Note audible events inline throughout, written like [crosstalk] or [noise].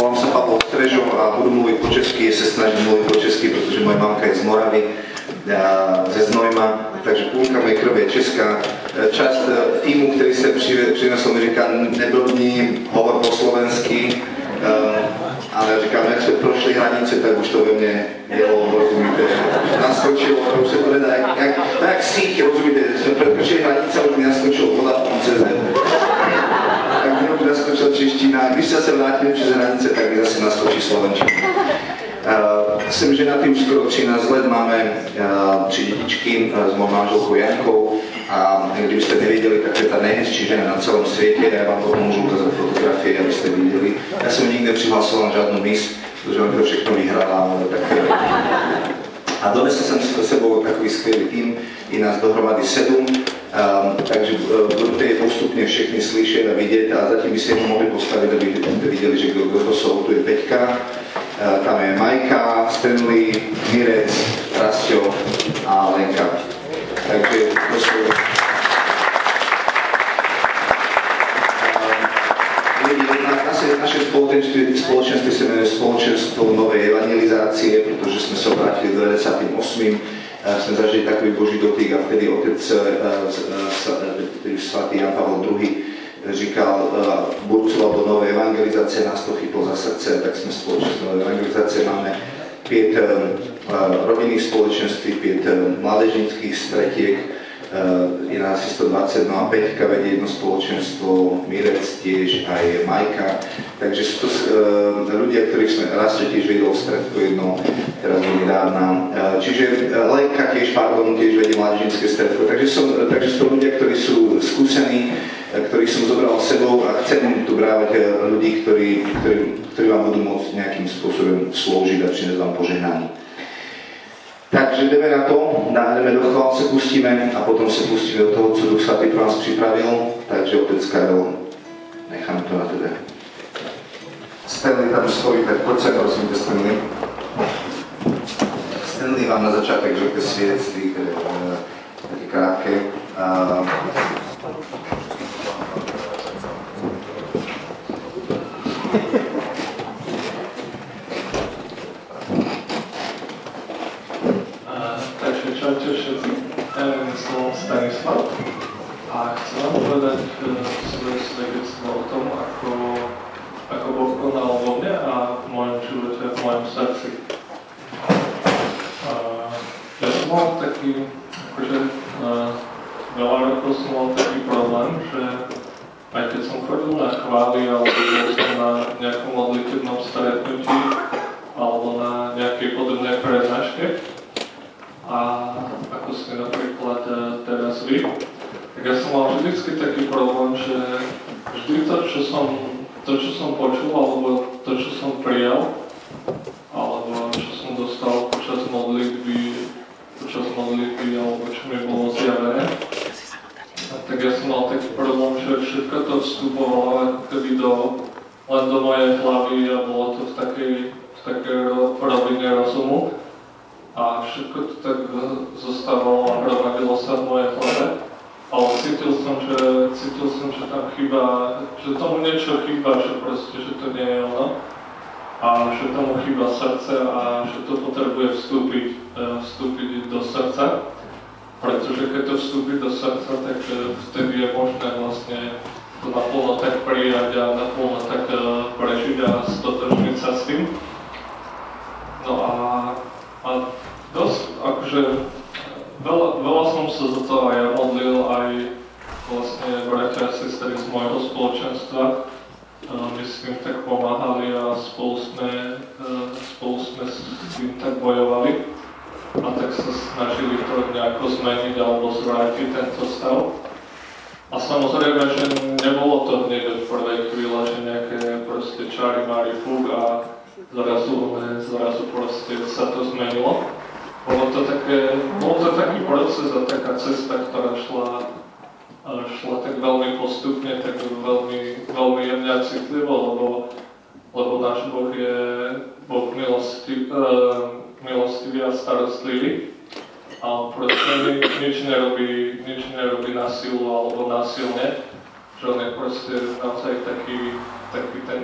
volám sa Pavol Strežov a budu mluviť po česky, sa snažím mluviť po česky, pretože moja mamka je z Moravy, ze Znojma, takže půlka mojej krve je česká. Část týmu, který se přinesl, mi říká, neblbni, hovor po slovensky, ale říkám, jak jsme prošli hranice, tak už to ve mně jelo, rozumíte, naskočilo, to už se to nedá, jak, jak, jak síť, rozumíte, jsme překročili hranice, už mi naskočilo voda v CZ. Tak mi naskočila čeština, když se vrátím přes hranice, tak mi zase naskočí slovenčina. Uh, jsem ženatý už skoro 13 let, máme uh, tři dětičky uh, s mojou manželkou Jankou. A kdybyste nevěděli, tak je ta nejhezčí žena na celém světě, já vám potom můžu ukázat fotografie, abyste viděli. Já jsem nikdy nepřihlásil na žádnou mis, protože on to všechno vyhrala, tak a donesl jsem s sebou takový skvělý tým, i nás dohromady sedm, um, takže uh, budete je postupně všechny slyšet a vidět a zatím by se jenom mohli postavit, abyste viděli, že kdo, kdo to jsou. Tu je Peťka, uh, tam je Majka, Stanley, Mirec, Rastio a Lenka. Takže to jsou naše, spoločenství, spoločenství sa menuje Spoločenstvo novej evangelizácie, pretože sme sa obrátili v 28. sme zažili takový Boží dotyk a vtedy otec svatý Jan Pavel II říkal, burcoval do novej evangelizácie, nás to chytlo za srdce, tak sme spoločenstvo novej evangelizácie, máme pět rodinných spoločenství, pět mládežnických stretiek, je nás 120, no a Peťka vedie jedno spoločenstvo, Mirec tiež, aj Majka. Takže sú to uh, ľudia, ktorých sme, raz tiež vedel v stredku jedno, teraz veľmi dávna. Uh, čiže uh, Lenka tiež, pardon, tiež vedie mládežnické stredko. Takže, som, takže sú to ľudia, ktorí sú skúsení, ktorých som zobral s sebou a chcem tu brávať ľudí, ktorí, ktorí, ktorí vám budú môcť nejakým spôsobom slúžiť a přinést vám požehnanie. Takže jdeme na to, jdeme do chvál, se pustíme a potom se pustíme do toho, co Duch Svatý pro nás připravil. Takže otec Karel, necháme to na tebe. Stanley tam stojí, tak pojď se prosím, Stanley. Stanley vám na začátek řekne svědectví, které je také krátké. Uh, Čaute všetci, ja viem som Stanislav vám povedať svoje svedectvo o tom, ako, ako Boh konal vo mne a v mojom živote, v mojom srdci. A ja som mal taký, akože veľa rokov som mal taký problém, že aj keď som chodil na chvály alebo bol som na nejakom modlitevnom stretnutí alebo na nejakej podobnej prednáške, a ako ste napríklad e, teraz vy, tak ja som mal vždycky taký problém, že vždy to, čo som, to, čo som počul, alebo to, čo som prijal, alebo čo som dostal počas modlitby, počas modlitby, alebo čo mi bolo zjavené, tak ja som mal taký problém, že všetko to vstupovalo keby do, len do mojej hlavy a bolo to v takej, v takej rovine rozumu a všetko to tak zostávalo a hromadilo sa v mojej hlave. Ale cítil som, že, cítil som, že tam chýba, že tomu niečo chýba, že proste, že to nie je ono. A že tomu chýba srdce a že to potrebuje vstúpiť, e, vstúpiť do srdca. Pretože keď to vstúpi do srdca, tak vtedy je možné vlastne to naplno tak prijať a naplno tak e, prežiť a stotožniť sa s tým. No a, a dosť, akože veľa, veľa som sa za to aj modlil, aj vlastne bratia a sestry z môjho spoločenstva my s tým tak pomáhali a spolu sme, spolu sme s tým tak bojovali a tak sa snažili to nejako zmeniť alebo zvrátiť tento stav. A samozrejme, že nebolo to hneď od prvej chvíle, že nejaké proste čary, mari, fúk a zrazu, zrazu proste sa to zmenilo. Bolo to, také, bol to taký proces a taká cesta, ktorá šla, šla tak veľmi postupne, tak veľmi, veľmi jemne a citlivo, lebo, lebo náš Boh je Boh milosti, uh, milostivý a starostlivý. A proste nič nerobí, nič nerobí na silu alebo násilne, že on je proste naozaj taký, taký ten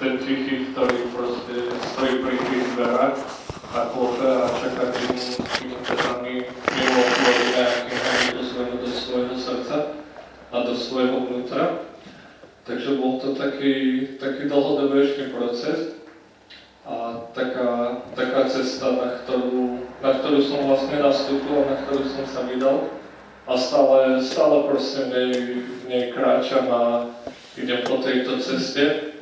ten tichý, ktorý proste stojí pri tých dverách a klope a kým teda my mimo otvorí nejakým pozveme do svojho srdca a do svojho vnútra. Takže bol to taký, taký dlhodobejší proces a taká, taká cesta, na ktorú, na ktorú som vlastne nastúpil na ktorú som sa vydal a stále, stále proste v nej, v nej kráčam a idem po tejto ceste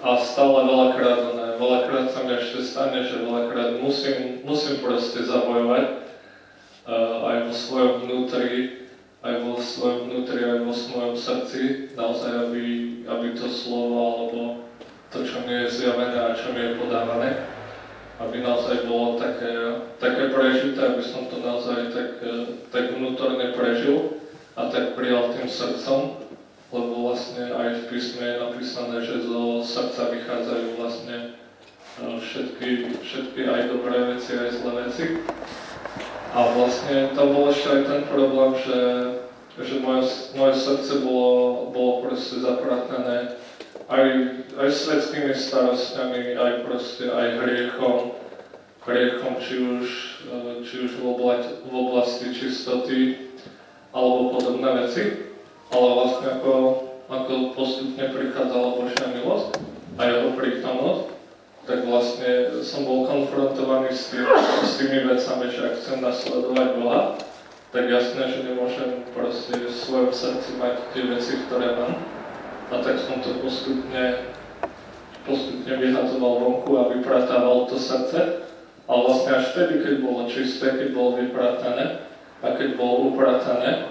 a stále veľakrát, ne, veľakrát sa mi ešte stane, že veľakrát musím, musím proste zabojovať uh, aj vo svojom vnútri, aj vo svojom vnútri, aj vo svojom srdci, naozaj, aby, aby to slovo alebo to, čo mi je zjavené a čo mi je podávané, aby naozaj bolo také, také prežité, aby som to naozaj tak, tak vnútorne prežil a tak prijal tým srdcom lebo vlastne aj v písme je napísané, že zo srdca vychádzajú vlastne všetky, všetky aj dobré veci, aj zlé veci. A vlastne tam bol ešte aj ten problém, že, že moje, moje srdce bolo, bolo proste zapratené aj, aj svetskými starosťami, aj proste aj hriechom, hriechom či už, či už v, oblasti, v oblasti čistoty alebo podobné veci ale vlastne ako, ako postupne prichádzala Božia milosť a jeho prítomnosť, tak vlastne som bol konfrontovaný s, tým, s tými vecami, že ak chcem nasledovať Boha, tak jasné, že nemôžem proste v svojom srdci mať tie veci, ktoré mám. A tak som to postupne, postupne vyhadzoval vonku a vypratával to srdce. Ale vlastne až vtedy, keď bolo čisté, keď bolo vypratané a keď bolo upratané,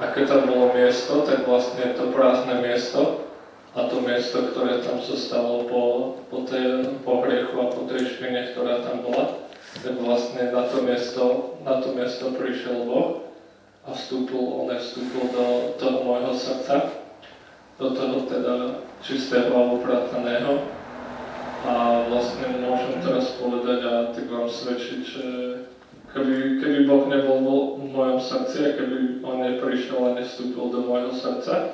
a keď tam bolo miesto, tak vlastne to prázdne miesto a to miesto, ktoré tam zostalo po, po, tej, po hriechu a po tej špine, ktorá tam bola, tak vlastne na to miesto, na to miesto prišiel Boh a vstúpil, on vstúpil do toho môjho srdca, do toho teda čistého a uprataného. A vlastne môžem teraz povedať a tak vám svedčiť, že Keby, keby Boh nebol v mojom srdci a keby On neprišiel a nestúpil do mojho srdca,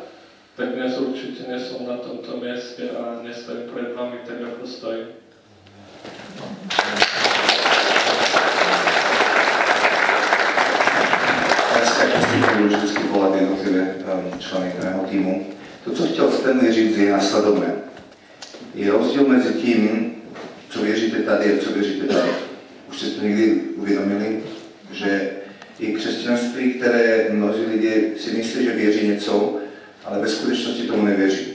tak dnes určite nie som na tomto mieste a nestojím pred vami tak, ako stojím. Vždycky volat jednotlivé um, členy mého týmu. To, co chtěl Stanley říct, je následovné. Je rozdíl mezi tím, co věříte tady a co věříte tady. Už jste to někdy uvědomili, že i křesťanství, které mnozí lidé si myslí, že věří něco, ale ve skutečnosti tomu nevěří.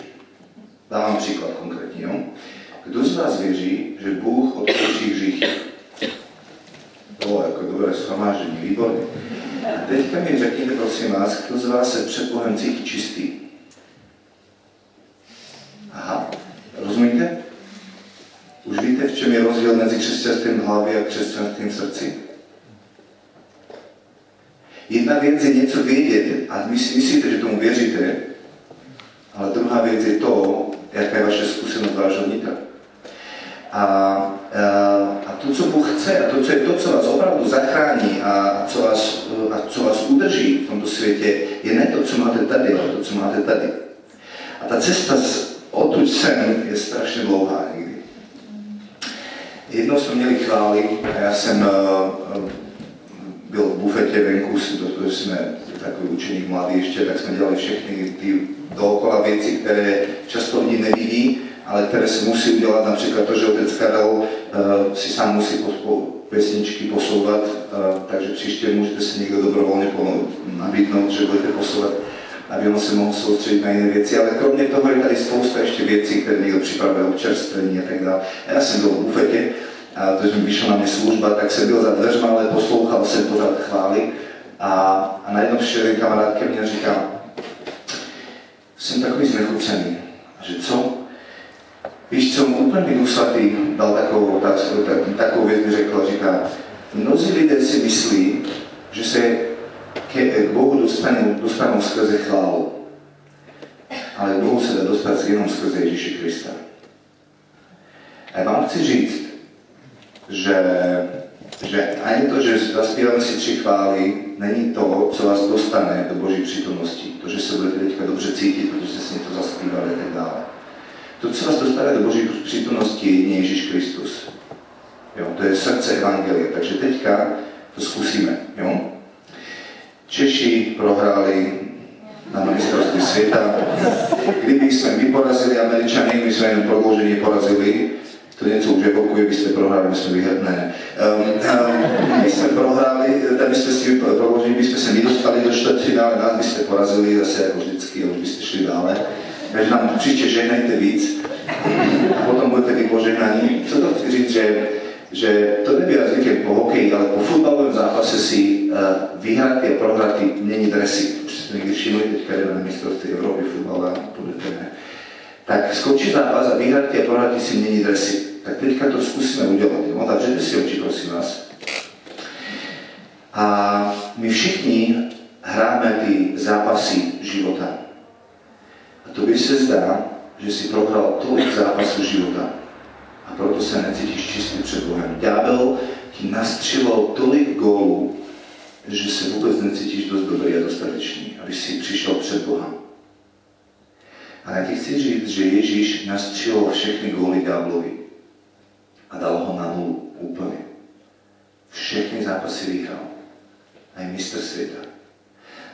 Dávám příklad konkrétně. Jo? Kdo z vás věří, že Bůh odpouští hříchy? To jako dobré shromáždění, výborně. A teďka mi řekněte, prosím vás, kdo z vás se před Bohem cítí čistý? Aha, rozumíte? Už víte, v čem je rozdíl mezi křesťanstvím hlavy a křesťanským srdci? Jedna věc je něco vědět a vy si myslíte, že tomu věříte, ale druhá věc je to, jaká je vaše zkušenost vášho vnitra. A, a, a to, co Bůh chce, a to, co je to, co vás opravdu zachrání a co vás, a co vás udrží v tomto světě, je ne to, co máte tady, ale to, co máte tady. A ta cesta z, odtud sem je strašně dlouhá někdy. Jednou jsme měli chvály a já jsem uh, byl v bufete venku, protože jsme takový učeník mladý ještě, tak jsme dělali všechny ty dookola věci, které často lidi nevidí, ale které se musí udělat, například to, že otec Karel uh, si sám musí pesničky posouvat, uh, takže příště můžete si někdo dobrovolně nabídnout, že budete posouvat, aby on se mohl soustředit na jiné věci, ale kromě toho je tady spousta ještě věcí, které někdo připravil, občerstvení a tak dále. Já jsem byl v bufetě, a to, mi vyšla na mě služba, tak jsem byl za dveřma, ale poslouchal jsem pořád chvály. A, a najednou přišel jeden kamarád ke jsem takový znechucený. Že co? Víš co, úplně mi Svatý dal takovou otázku, tak, takovou věc mi řekl, říká, mnozí lidé si myslí, že se k Bohu dostanou, dostanou skrze chválu. Ale k Bohu se dá dostat jenom skrze Ježíše Krista. A vám chci říct, že, že ani to, že zaspíváme si tři chvály, není to, co vás dostane do Boží přítomnosti. To, že se budete teďka dobře cítit, protože jste si něco zaspívali a tak dále. To, co vás dostává do Boží přítomnosti, je Ježíš Kristus. Jo, to je srdce Evangelie. Takže teďka to zkusíme. Jo? Češi prohráli na mistrovství světa. Kdyby jsme my porazili Američany, my jsme jen porazili, to něco už evokuje, vy jste prohráli, my jsme vyhrali, ne, um, um, my jsme prohráli, tam byste si prodloužili, my jsme se nedostali do čtvrtfinále, nás byste porazili zase jako vždycky, už byste šli dále. Takže nám příště žehnejte víc a potom budete vy požehnaní. Co to chci říct, že že to nebývá zvykem po hokeji, ale po futbalovém zápase si uh, vyhratky a prohratky není dresy. Už ste niekde všimli, teďka je na mistrovství Európy futbala, budete ne. Tak skočí zápas a vyhratky a prohratky si není dresy. Tak teďka to skúsime udělat. No, takže si oči, prosím vás. A my všichni hráme ty zápasy života. A to by se zdá, že si prohral tolik zápasů života a proto se necítíš čistý před Bohem. Ďábel ti nastřiloval tolik gólů, že se vůbec necítíš dost dobrý a dostatečný, aby si přišel před Boha. Ale já ti chci říct, že Ježíš nastřiloval všechny góly ďáblovi a dal ho na nulu úplně. Všechny zápasy vyhrál. A je mistr světa.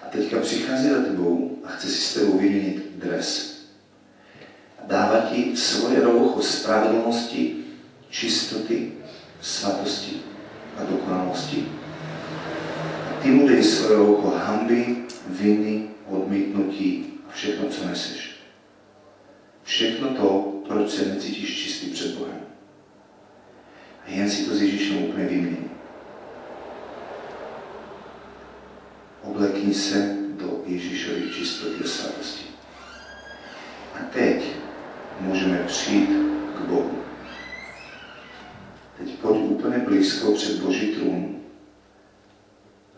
A teďka přichází za tebou a chce si s tebou vyměnit dres dáva ti svoje roucho spravedlnosti, čistoty, svatosti a dokonalosti. A ty mu dej svoje roucho hamby, viny, odmítnutí a všechno, co neseš. Všechno to, proč se necítíš čistý před Bohem. A jen si to s Ježíšem úplně vymění. Oblekni se do Ježíšovej čistoty a svatosti. A teď můžeme přijít k Bohu. Teď pojď úplně blízko před Boží trůn.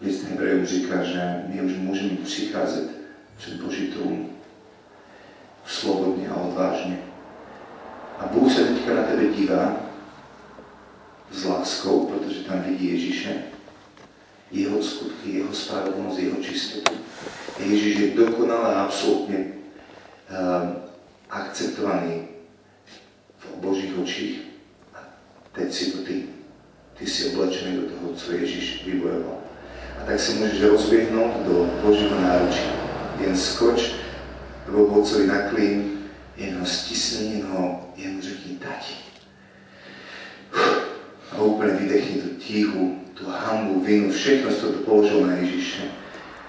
List Hebrejům říká, že my už můžeme přicházet před Boží trůn slobodně a odvážně. A Bůh se teďka na tebe dívá s láskou, protože tam vidí Ježíše, jeho skutky, jeho spravedlnost, jeho čistotu. Ježíš je dokonale absolutně uh, akceptovaný v Božích očích. A teď si to ty. Ty si oblečený do toho, co Ježíš vybojoval. A tak se můžeš rozběhnout do Božího náručí. Jen skoč k Bohocovi na klín, jen ho stisni, jen ho, jen mu řekni tati. A úplně vydechni tu tichu, tu hambu, vinu, všechno, co to položil na Ježíše.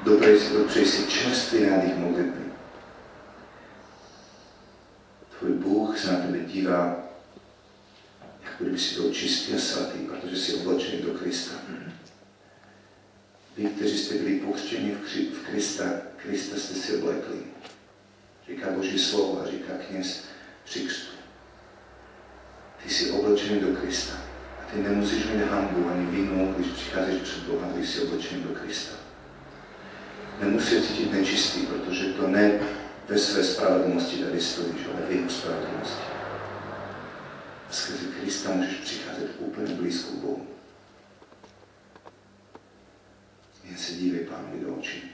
Doprej si, doprej si čerstvý nádych modlitby. Tvoj Bůh se na tebe dívá, jako kdyby si byl čistý a svatý, protože jsi oblečený do Krista. Vy, kteří jste byli pokřtěni v Krista, Krista jste si oblekli. Říká Boží slovo a říká při křtu. Ty jsi oblečený do Krista. Ty nemusíš mít hambu ani vinu, když přicházíš před Boha, když jsi oblečený do Krista. Nemusíš cítit nečistý, protože to ne ve své spravedlnosti tady stojíš, ale v jeho spravedlnosti. A skrze Krista můžeš přicházet úplně blízko Bohu. Jen se dívej Pánovi do očí.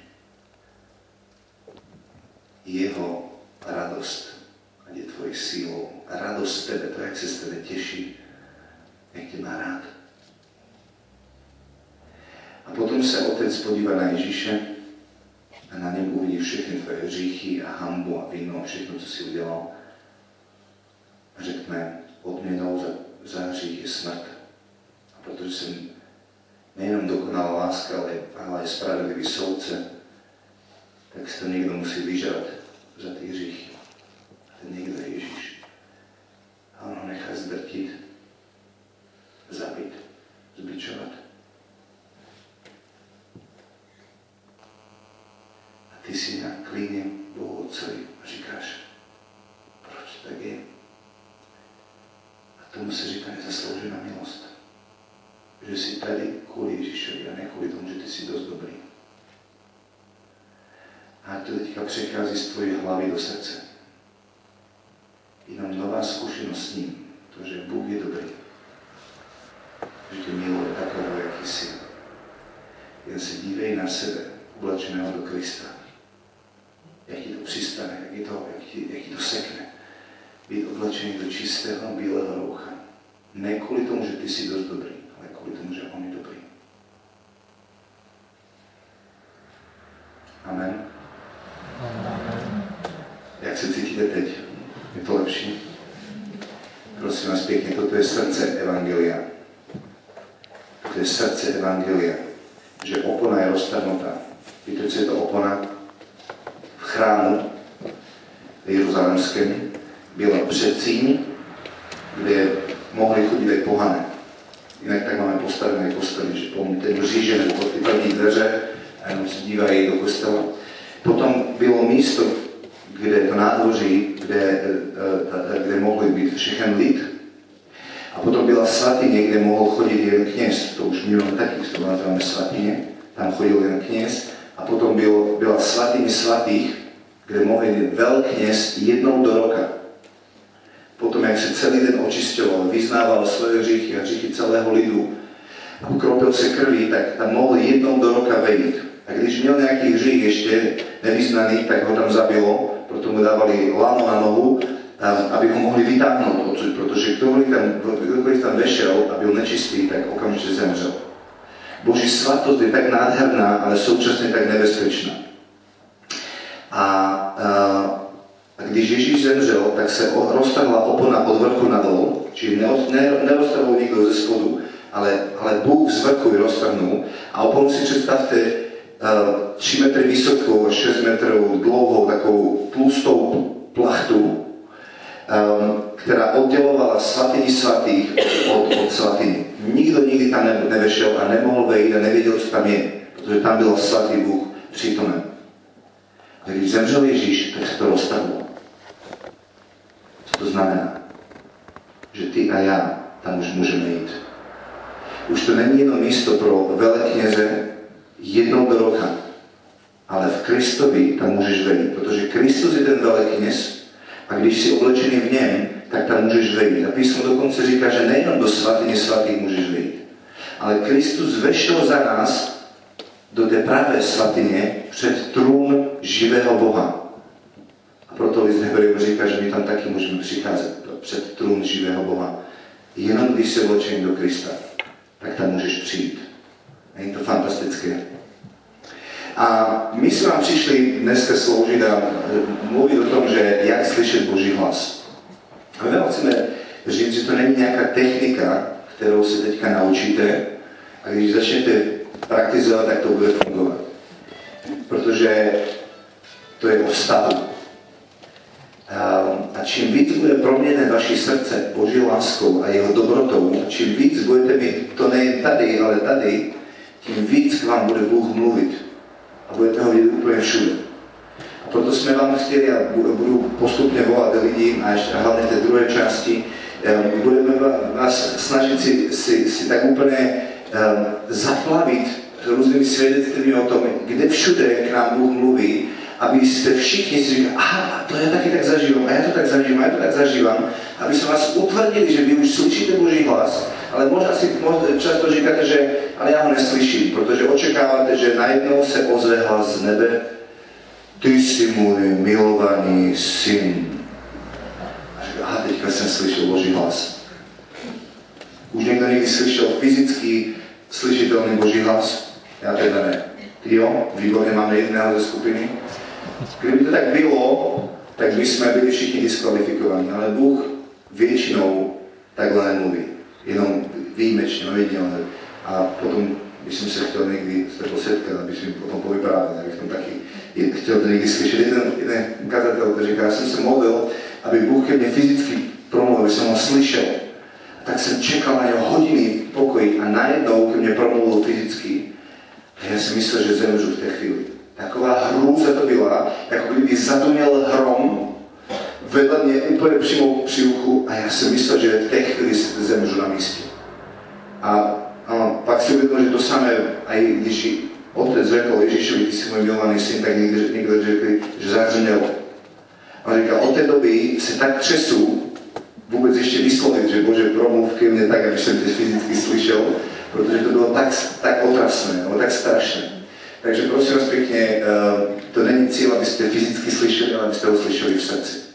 Jeho radost, ať je tvojí sílou, radost tebe, to, jak se z tebe těší, tě má rád. A potom se otec podívá na Ježíše a na něm uvidí všechny tvoje hříchy a hambu a vinu a všechno, co si udělal. A řekne, odměnou za, za hřích je smrt. A protože jsem nejenom dokonalá láska, ale, ale aj spravedlivý soudce, tak si to někdo musí vyžrat za ty hříchy. A ten někdo je Ježíš. A on ho nechá zdrtit, zabít, zbičovat. ty si na klíně Bohu Otcovi a říkáš, proč tak je? A tomu se říká nezasloužená milost. Že jsi tady kvůli Ježíšovi a ne kvůli tomu, že ty jsi dost dobrý. A to teďka přechází z tvojí hlavy do srdce. Jenom nová zkušenost s ním, to, že Bůh je dobrý. Že tě miluje takového, jaký jsi. Jen se na sebe, oblečeného do Krista jak ti to přistane, jak ti to, jak ti, jak ti to sekne. byť oblečený do čistého bieleho roucha. Ne kvôli tomu, že ty si dosť dobrý, ale kvôli tomu, že on je dobrý. Amen. Jak sa cítite teď? Je to lepší? Prosím vás pěkně, toto je srdce Evangelia. Toto je srdce Evangelia. Opona je roztrhnutá. Víte, co je to opona? V chrámu jeruzalemském byla předsíň, kde mohli chodit aj pohané. Jinak tak máme postavené kostely, že pomíte mříže nebo ty první dveře a jenom se dívají do kostela. Potom bylo místo, kde to nádvoří, kde, e, e, kde mohli být všechen lid. A potom byla svatyně, kde mohl chodit jen kněz. To už my máme taky, to nazýváme svatyně. Tam chodil jen kněz. A potom bylo, byla svatyně svatých, kde mohl jít veľkněz jednou do roka. Potom, jak se celý den očisťoval, vyznával svoje hříchy a hříchy celého lidu a ukropil se krví, tak tam mohl jednou do roka vejít. A když měl nějaký hřích ještě nevyznaný, tak ho tam zabilo, proto mu dávali lano na nohu, aby ho mohli vytáhnout odsud, protože kdokoliv tam, kdokoliv tam vešel a byl nečistý, tak okamžitě zemřel. Boží svatost je tak nádherná, ale současně tak nebezpečná. A, a když Ježíš zemřel, tak se roztrhla opona od vrchu na dol, čiže neroztrhol nikdo ze spodu, ale, ale Bůh z vrchu ji roztrhnul. A oponu si představte uh, 3 metry vysokou a 6 metrů dlouhou takovou tlustou plachtu, um, která oddělovala svatyni svatých od, od svatyni. Nikdo nikdy tam ne, nevešel a nemohl vejít a nevěděl, co tam je, protože tam byl svatý Bůh přítomen. A když zemřel Ježíš, tak se to roztrhlo. To znamená, že ty a já tam už můžeme jít. Už to není jenom místo pro velekněze jednou do roka, ale v Kristovi tam můžeš vejít, protože Kristus je ten velekněz a když jsi oblečený v něm, tak tam můžeš vejít. A písmo dokonce říká, že nejenom do svatyně svatých můžeš vejít, ale Kristus vešel za nás do té pravé svatyně před trůn živého Boha. Proto list Hebrejů říká, že my tam taky můžeme přicházet před trůn živého Boha. Jenom když se oblečený do Krista, tak tam můžeš přijít. Není to fantastické? A my jsme vám přišli dneska sloužit a mluvit o tom, že jak slyšet Boží hlas. A my vám chceme říct, že to není nějaká technika, kterou se teďka naučíte a když začnete praktizovat, tak to bude fungovat. Protože to je o vztahu. A čím víc bude proměněné vaše srdce Boží láskou a jeho dobrotou, a čím víc budete mít to nejen tady, ale tady, tím víc k vám bude Bůh mluvit. Budete ho vidět úplně všude. A proto jsme vám chtěli, a budu postupně volat lidi, a ještě hlavně v té druhé části, budeme vás snažit si, si, si tak úplně um, zaplavit různými svědectvími o tom, kde všude k nám Bůh mluví, aby ste všichni si říkali, aha, to ja taky tak zažívam, a ja to tak zažívam, a ja to tak zažívam, aby som vás utvrdili, že vy už slyšíte Boží hlas, ale možná si často říkáte, že ale ja ho neslyším, protože očekávate, že najednou se ozve hlas z nebe, ty si môj milovaný syn. A že, aha, teďka jsem slyšel Boží hlas. Už někdo někdy slyšel fyzicky slyšitelný Boží hlas? Já teda ne. Ty jo, výborně máme jedného ze skupiny. Kdyby to tak bylo, tak by jsme byli všichni diskvalifikovaní, ale Bůh většinou takhle nemluví. Jenom výjimečně, nevidělně. A potom, když jsem se chtěl někdy s tebou setkat, aby si potom povyprávěl, tak bych tam taky chtěl to někdy slyšet. Jeden, jeden kazatel to já jsem se modlil, aby Bůh ke mně fyzicky promluvil, aby jsem ho slyšel. Tak jsem čekal na něho hodiny v pokoji a najednou ke mně promluvil fyzicky. A já si myslel, že zemřu v té chvíli. Taková hrůza to byla, jako kdyby zaduměl hrom vedle mě úplně přímo při uchu a já jsem myslel, že v té chvíli zemřu na místě. A, a pak si uvědomil, že to samé, a když otec řekl Ježíšovi, ty jsi můj milovaný syn, tak někdo, někdo řekl, že zahřměl. A říká, od té doby se tak třesu, vůbec ještě vyslovit, že Bože promluv ke mně tak, aby jsem to fyzicky slyšel, protože to bylo tak, tak otrasné, bylo tak strašné. Takže prosím vás pěkně, eh, to není cíl, abyste fyzicky slyšeli, ale abyste ho slyšeli v srdci.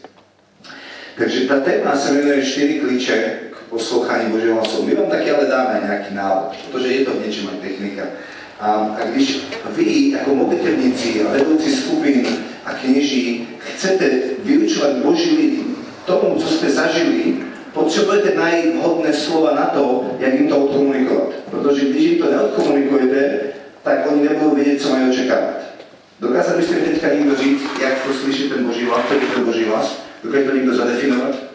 Takže tá téma sa menuje 4 kľúče k poslouchání Božieho hlasu. My vám taky ale dáme nejaký návod, protože je to v niečom aj technika. A, a když vy, ako modlitevníci a vedúci skupín a knieží, chcete vyučovať Boží lid tomu, co ste zažili, potřebujete najít vhodné slova na to, jak im to odkomunikovat. Protože když im to neodkomunikujete, tak oni nebudú vedieť, co majú očekávať. Dokázali byste mi teďka někdo říct, jak to slyší ten Boží hlas, to je ten Boží hlas? Dokáže to někdo zadefinovat?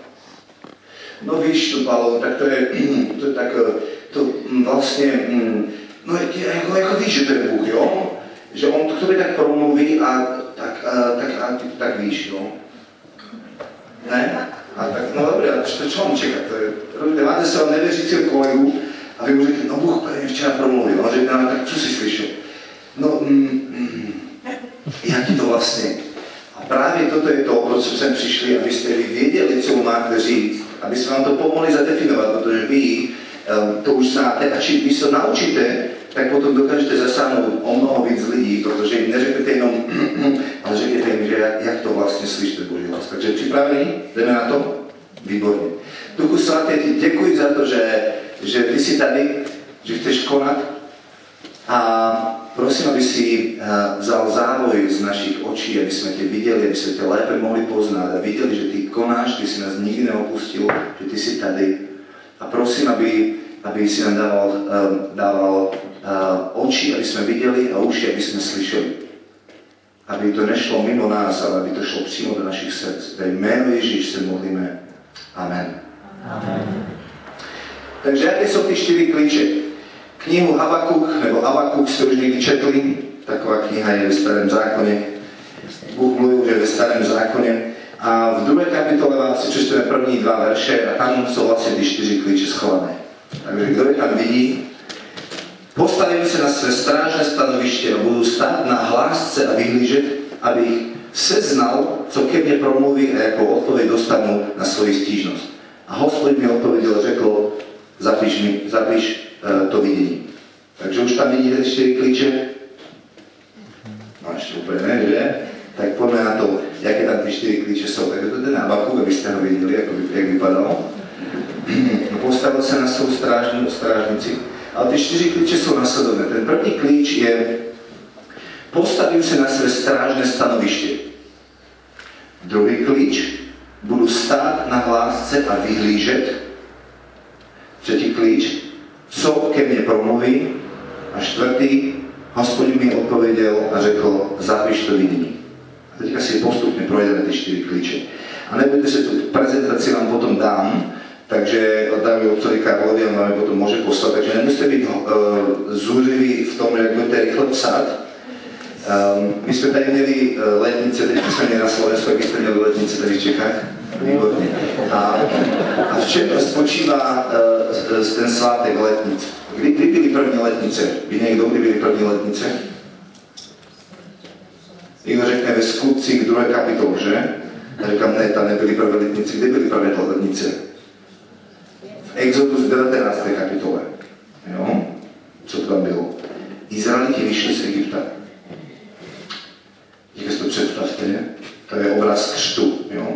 No víš, to Palo, tak to je, [clears throat] to je tak, to vlastně, no jako, jako víš, že to je Bůh, jo? Že on k tobě tak promluví a tak, a, tak, a, tak víš, jo? Ne? A tak, no dobré, a čo, čo mám čekat? To je, robíte, máte svého nevěřícího kolegu a vy mu řeknete, no Bůh mi včera promluvil, a řekne, no, tak co si slyšel? No, mm, mm, jaký to vlastně? A právě toto je to, proč sem přišli, abyste vy věděli, co máte říct, aby jsme vám to pomohli zadefinovat, protože vy um, to už znáte a čím když to naučíte, tak potom dokážete zasáhnout o mnoho víc lidí, protože jim neřeknete jenom, [clears throat] ale řekněte jim, že jak to vlastně slyšíte Boží hlas. Takže připravení? Jdeme na to? Výborně. Duchu svatý, ti děkuji za to, že, že ty jsi tady, že chceš konat a Prosím, aby si eh, vzal závoj z našich očí, aby sme te videli, aby sme te lépe mohli poznať a videli, že ty konáš, ty si nás nikdy neopustil, že ty si tady. A prosím, aby, aby si nám dával, um, dával uh, oči, aby sme videli a uši, aby sme slyšeli. Aby to nešlo mimo nás, ale aby to šlo přímo do našich srdc. Ve jméno Ježíš se modlíme. Amen. Amen. Takže aké sú tie štyri klíče? Knihu Habakuk, nebo Habakuk ste už niekdy četli, taková kniha je ve starém zákone. Mluvil, že ve starém zákone. A v druhé kapitole vám si čteme první dva verše a tam sú vlastne tie čtyři klíče schované. Takže kdo je tam vidí, postavili se na své strážné stanoviště a budou stát na hlásce a vyhlížet, aby ich seznal, co ke mne promluví a jako odpověď dostanu na svoji stížnost. A hospodin mi odpovedel, řekl, zapíš, mi, zapíš to vidění. Takže už tam vidíte čtyři klíče? No ještě úplně ne, že? Tak pojďme na to, jaké tam ty čtyři klíče jsou. Takže to je ten Abaku, abyste ho viděli, jak, jak vypadalo. [clears throat] Postavil se na svou strážní strážnici. Ale ty čtyři klíče jsou nasledovné. Ten první klíč je postavím se na své strážné stanoviště. Druhý klíč, budu stát na hlásce a vyhlížet. Třetí klíč, co ke mne promluví. A čtvrtý, hospodin mi odpovedel a řekl, zapíš to videní. A teďka si postupne projdeme ty čtyři klíče. A nebudete se tu prezentaci vám potom dám, takže dáme otcovi Karlovi a máme potom môže poslať. Takže nemusíte byť uh, zúriví v tom, jak budete rýchle psát. Um, my sme tady měli uh, letnice, teď sme měli na Slovensku, jak ste měli letnice tady v Čechách. Výborně. A, a v čem spočívá uh, ten svátek letnic? Kdy, kdy byly první letnice? Ví někdo, kdy byly první letnice? Někdo řekne ve skutcích druhé kapitol, že? A říkám, ne, tam nebyly prvé letnice. Kde byly prvé letnice? V Exodus 19. kapitole. Jo? Co tam bylo? Izraeliti vyšli z Egypta. Si to představte, to je obraz křtu, jo?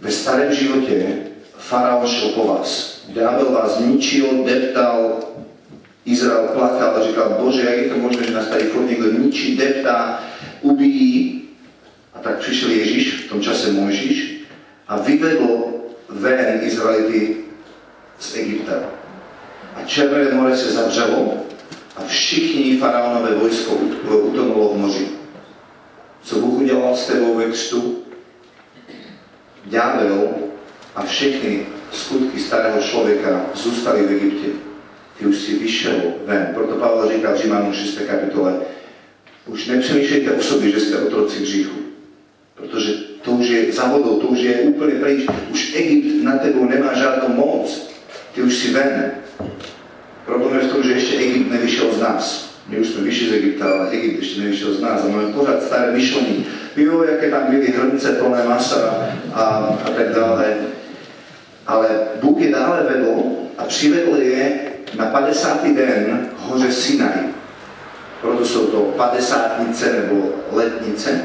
Ve starém životě faraon šel po vás. Ďábel vás ničil, deptal, Izrael plakal a říkal, Bože, jak je to možné, že nás tady furt niekto ničí, deptá, ubíjí. A tak přišel Ježíš, v tom čase Mojžiš, a vyvedl ven Izraelity z Egypta. A Červené more se zavřelo a všichni faraonové vojsko utonulo v moři. Co Bůh udělal s tebou ve křtu? ďábel a všechny skutky starého človeka zůstali v Egypte. Ty už si vyšel ven. Proto Pavel říká v Římanu 6. kapitole, už nepřemýšlejte o sobě, že jste otroci hříchu. Protože to už je za vodou, to už je úplně pryč. Už Egypt na tebou nemá žádnou moc. Ty už si ven. Problém je v tom, že ještě Egypt nevyšel z nás. My už jsme vyšli z Egypta, ale Egypt ještě nevyšel z nás a máme pořád staré myšlení. Jo, jaké tam byly hrnce plné masa a, a tak dále. Ale Bůh je dále vedl a přivedl je na 50. den hoře Sinai. Proto jsou to padesátnice nebo letnice.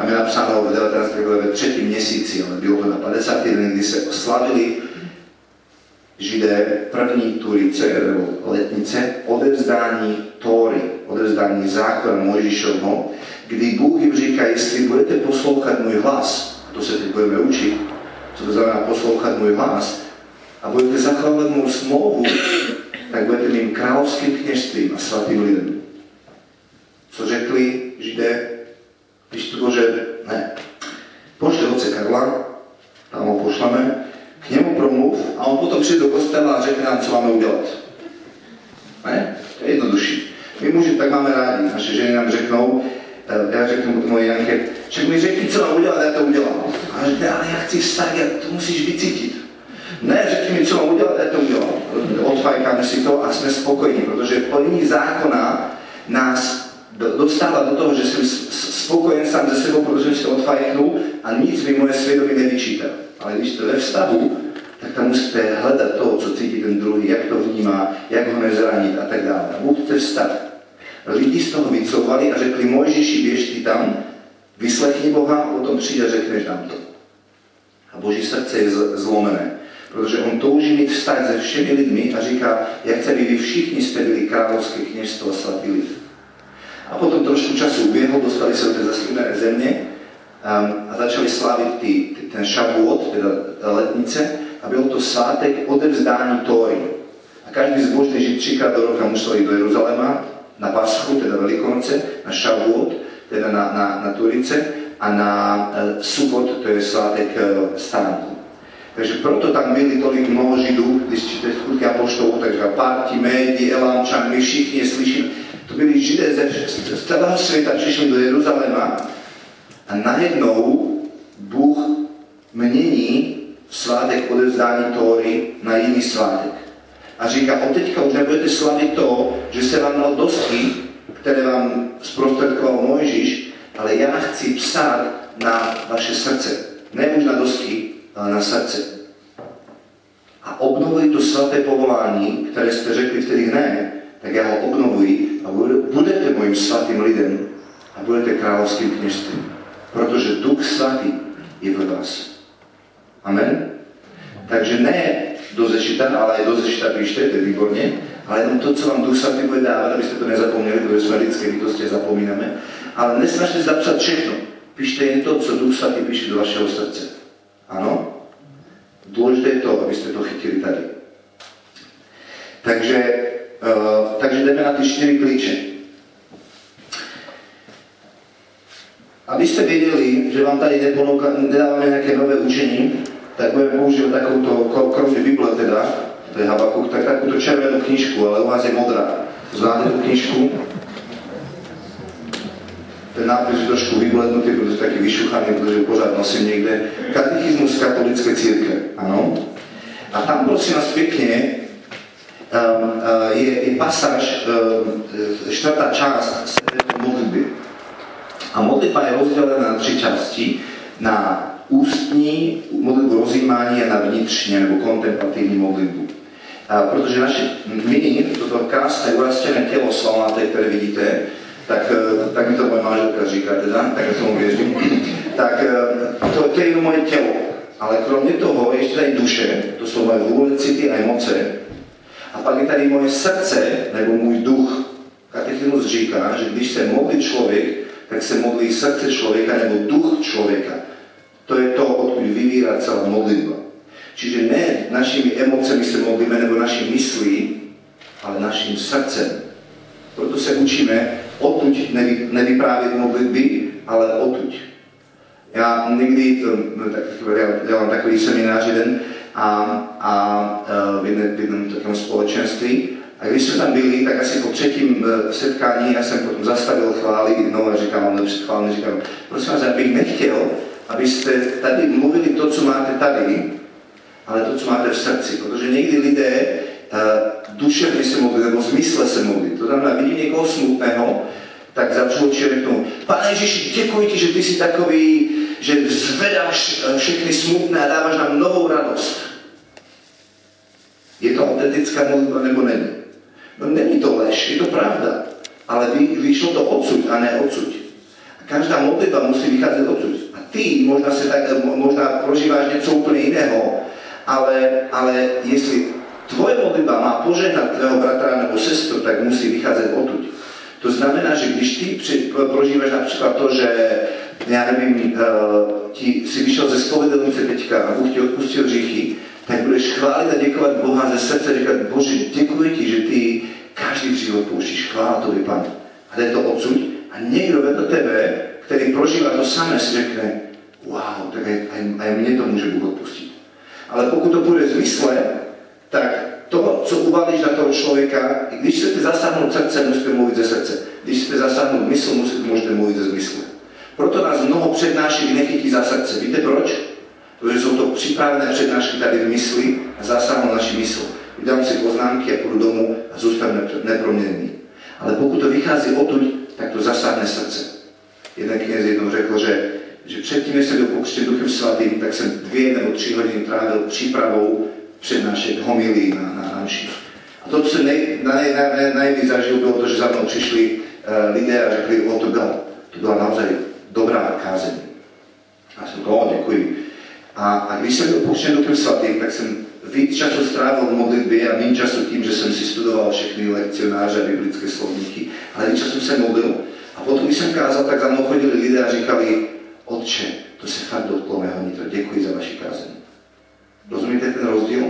Máme napsáno v 19. glave 3. měsíci, ale bylo to na 50. den, kdy se oslavili Židé první Turice, nebo letnice, odevzdání Tóry, odevzdání zákona Mojžišovho, kdy Bůh jim říká, jestli budete poslouchat můj hlas, a to se teď budeme učit, co to znamená poslouchat můj hlas, a budete zachovávat mou smlouvu, tak budete mým královským kněžstvím a svatým lidem. Co řekli Židé? Když to že ne, pošle otce Karla, tam ho pošleme, k němu promluv a on potom přijde do kostela a řekne nám, co máme udělat. Ne? To je jednodušší. My muži tak máme rádi. Naše ženy nám řeknou, eh, já řeknu moje Janke, že mi řekni, co mám udělat, já to udělám. A řekne, ale já chci vztah, to musíš vycítit. Ne, řekni mi, co mám udělat, já to udělám. Odfajkáme si to a jsme spokojení, protože plnění zákona nás dostává do toho, že jsem spokojen sám ze sebou, protože si odfajknul a nic mi moje svědomí nevyčítá. Ale když jste ve vztahu, tak tam musíte hledat to, co cítí ten druhý, jak to vnímá, jak ho nezranit a tak dále. Chce vztah. Lidi z toho vycouvali a řekli, Mojžiši, běž ty tam, vyslechni Boha a potom přijde a řekneš nám to. A Boží srdce je zlomené, protože on touží mít vztah se všemi lidmi a říká, jak chce, aby vy všichni jste byli královské kněžstvo a svatý lid. A potom trošku času uběhlo, dostali se do té zaslíbené země um, a začali slávit ty, ty, ten šabuot, teda letnice, a byl to svátek odevzdání Tóry. A každý zbožný žid třikrát do roka musel jít do Jeruzaléma na Paschu, teda Velikonoce, na šabuot, teda na, na, na Turice a na uh, Subot, to je svátek uh, stánku. Takže proto tam byli tolik mnoho Židů, když číte skutky apoštolů, takže Parti, Médi, Elamčan, my všichni slyšíme, to byli Židé ze, z celého světa, přišli do Jeruzaléma a najednou Bůh mění svátek odevzdání Tóry na jiný svátek. A říká, od teďka už nebudete slavit to, že se vám dal dostky, které vám zprostředkoval Mojžíš, ale já chci psát na vaše srdce. Ne už na dosky, ale na srdce. A obnovuji to svaté povolání, které jste řekli vtedy ne, tak já ho obnovuji a budete mojím svatým lidem a budete královským kněžstvím. Protože Duch Svatý je ve vás. Amen? Takže ne do zešita, ale aj do zešita píšte, to je výborně, ale jenom to, co vám Duch Svatý bude dávat, abyste to nezapomněli, protože jsme lidské bytosti zapomínáme, ale nesnažte zapsat všechno. Píšte jen to, co Duch Svatý píše do vašeho srdce. Ano? Důležité je to, abyste to chytili tady. Takže, uh, takže jdeme na ty čtyři klíče. Abyste věděli, že vám tady nedáváme nějaké nové učení, tak budeme používat takovou, kromě Bible teda, to je Habakuk, tak takovou červenou knižku, ale u vás je modrá. Znáte tu knižku? Ten nápis je trošku vyblednutý, protože je taky vyšuchaný, protože pořád nosím někde. Katechismus katolické církve, ano. A tam prosím vás pěkně um, uh, je, je pasáž, uh, čtvrtá část modlitby. A modlitba je rozdělena na tři části. Na ústní modlitbu rozjímání a na vnitřně nebo kontemplativní modlitbu. A protože naše, my, toto krásné urastěné tělo svalnaté, které vidíte, tak, eh, tak mi to moje manželka říká teda, tak já tomu věřím, tak eh, to, to je moje tělo. Ale kromě toho ještě tady duše, to jsou moje vůle, city a emoce. A pak je tady moje srdce, nebo můj duch. Katechismus říká, že když se modlí člověk, tak se modlí srdce člověka nebo duch člověka. To je to, odkud vyvírá celá modlitba. Čiže ne našimi emocemi se modlíme nebo naší myslí, ale naším srdcem. Proto se učíme odtuď nevy, nevyprávět modlitby, ale odtuď. Já někdy, no, tak, já dělám takový seminář jeden a, a jednom, v jednom takovém společenství a když jsme tam byli, tak asi po třetím e, setkání já jsem potom zastavil chvály, no a říkám vám lepší chvály, říkám, prosím vás, já bych nechtěl, abyste tady mluvili to, co máte tady, ale to, co máte v srdci, protože někdy lidé uh, duševně se modlí, nebo zmysle se modlí. To znamená, vidí někoho smutného, tak začnou člověk tomu, Pane Ježíši, děkuji ti, že ty jsi takový, že zvedáš e, všechny smutné a dáváš nám novou radost. Je to autentická modlitba nebo není? No není to lež, je to pravda. Ale vy, vyšlo to odsud a ne odsud. každá modlitba musí vychádzať odsud. Ty možno, sa tak, možno prožíváš niečo úplne iného, ale, ale jestli tvoje modlitba má požehnať tvého bratra nebo sestru, tak musí vychádzať odtud. To znamená, že když ty prožíváš například to, že já nevím, uh, ti si vyšel ze spovedlnice teďka a Bůh ti odpustil hříchy, tak budeš chválit a děkovat Boha ze srdce, říkat, Bože, děkuji ti, že ty každý hřích odpouštíš. Chvála tobě, Pane. A je to odsud. A někdo vedle tebe, který prožívá to samé, si řekne, wow, tak aj, aj, aj mne to může Bůh odpustit. Ale pokud to bude z mysle, tak to, co uvalíš na toho člověka, když chcete zasáhnout srdce, musíte mluvit ze srdce. Když chcete zasáhnout mysl, můžete mluvit ze zmyslu. Proto nás mnoho přednášek nechytí za srdce. Víte proč? Protože jsou to připravené přednášky tady v mysli a zasáhnou naši mysl. Udělám si poznámky a půjdu domů a zůstanu neproměnný. Ale pokud to vychází odtud, tak to zasáhne srdce. Jeden kněz jednou řekl, že, že předtím, než jsem byl pokřtěn Duchem Svatým, tak jsem dvě nebo tři hodiny trávil přípravou přednášek homilí na, na, na A to, co jsem nej, nej, nejvíc zažil, bylo to, že za mnou přišli uh, lidé a řekli, o to byla, to byla naozaj dobrá kázeň. A jsem to, o, děkuji. A, a když jsem byl pokřtěn Duchem Svatým, tak jsem víc času strávil v modlitbě a méně času tím, že jsem si studoval všechny lekcionáře a biblické slovníky, ale víc času jsem modlil. A potom, když jsem kázal, tak za mnou chodili lidé a říkali, Otče, to se fakt dotklo mého nitra, děkuji za vaši kázeň. Rozumíte ten rozdíl?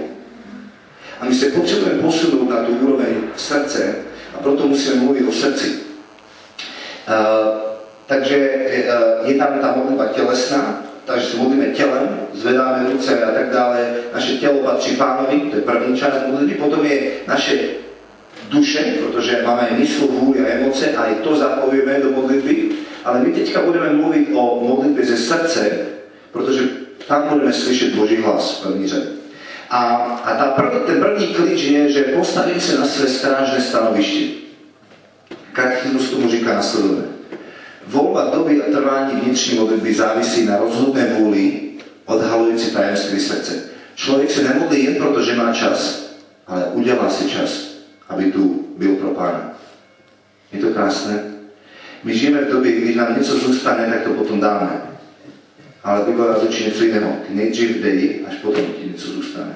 A my se potřebujeme posunout na tu úroveň srdce a proto musíme mluvit o srdci. Uh, takže uh, je tam ta modlitba tělesná, takže se modlíme tělem, zvedáme ruce a tak dále. Naše tělo patří pánovi, to je první část modlitby. Potom je naše duše, protože máme mysl, vůli a emoce a i to zapojíme do modlitby. Ale my teďka budeme mluvit o modlitbě ze srdce, protože tam budeme slyšet Boží hlas v první řadě. A, a ta prv, ten první klíč je, že postavím se na své strážné stanoviště. Katechismus tomu říká nasledovně. Volba doby a trvání vnitřní modlitby závisí na rozhodné vůli odhalující tajemství srdce. Člověk se nemodlí jen proto, že má čas, ale udělá si čas, aby tu byl pro Pána. Je to krásné? My žijeme v době, když nám něco zůstane, tak to potom dáme. Ale Bible nás učí něco jiného. Ty nejdřív dej, až potom ti něco zůstane.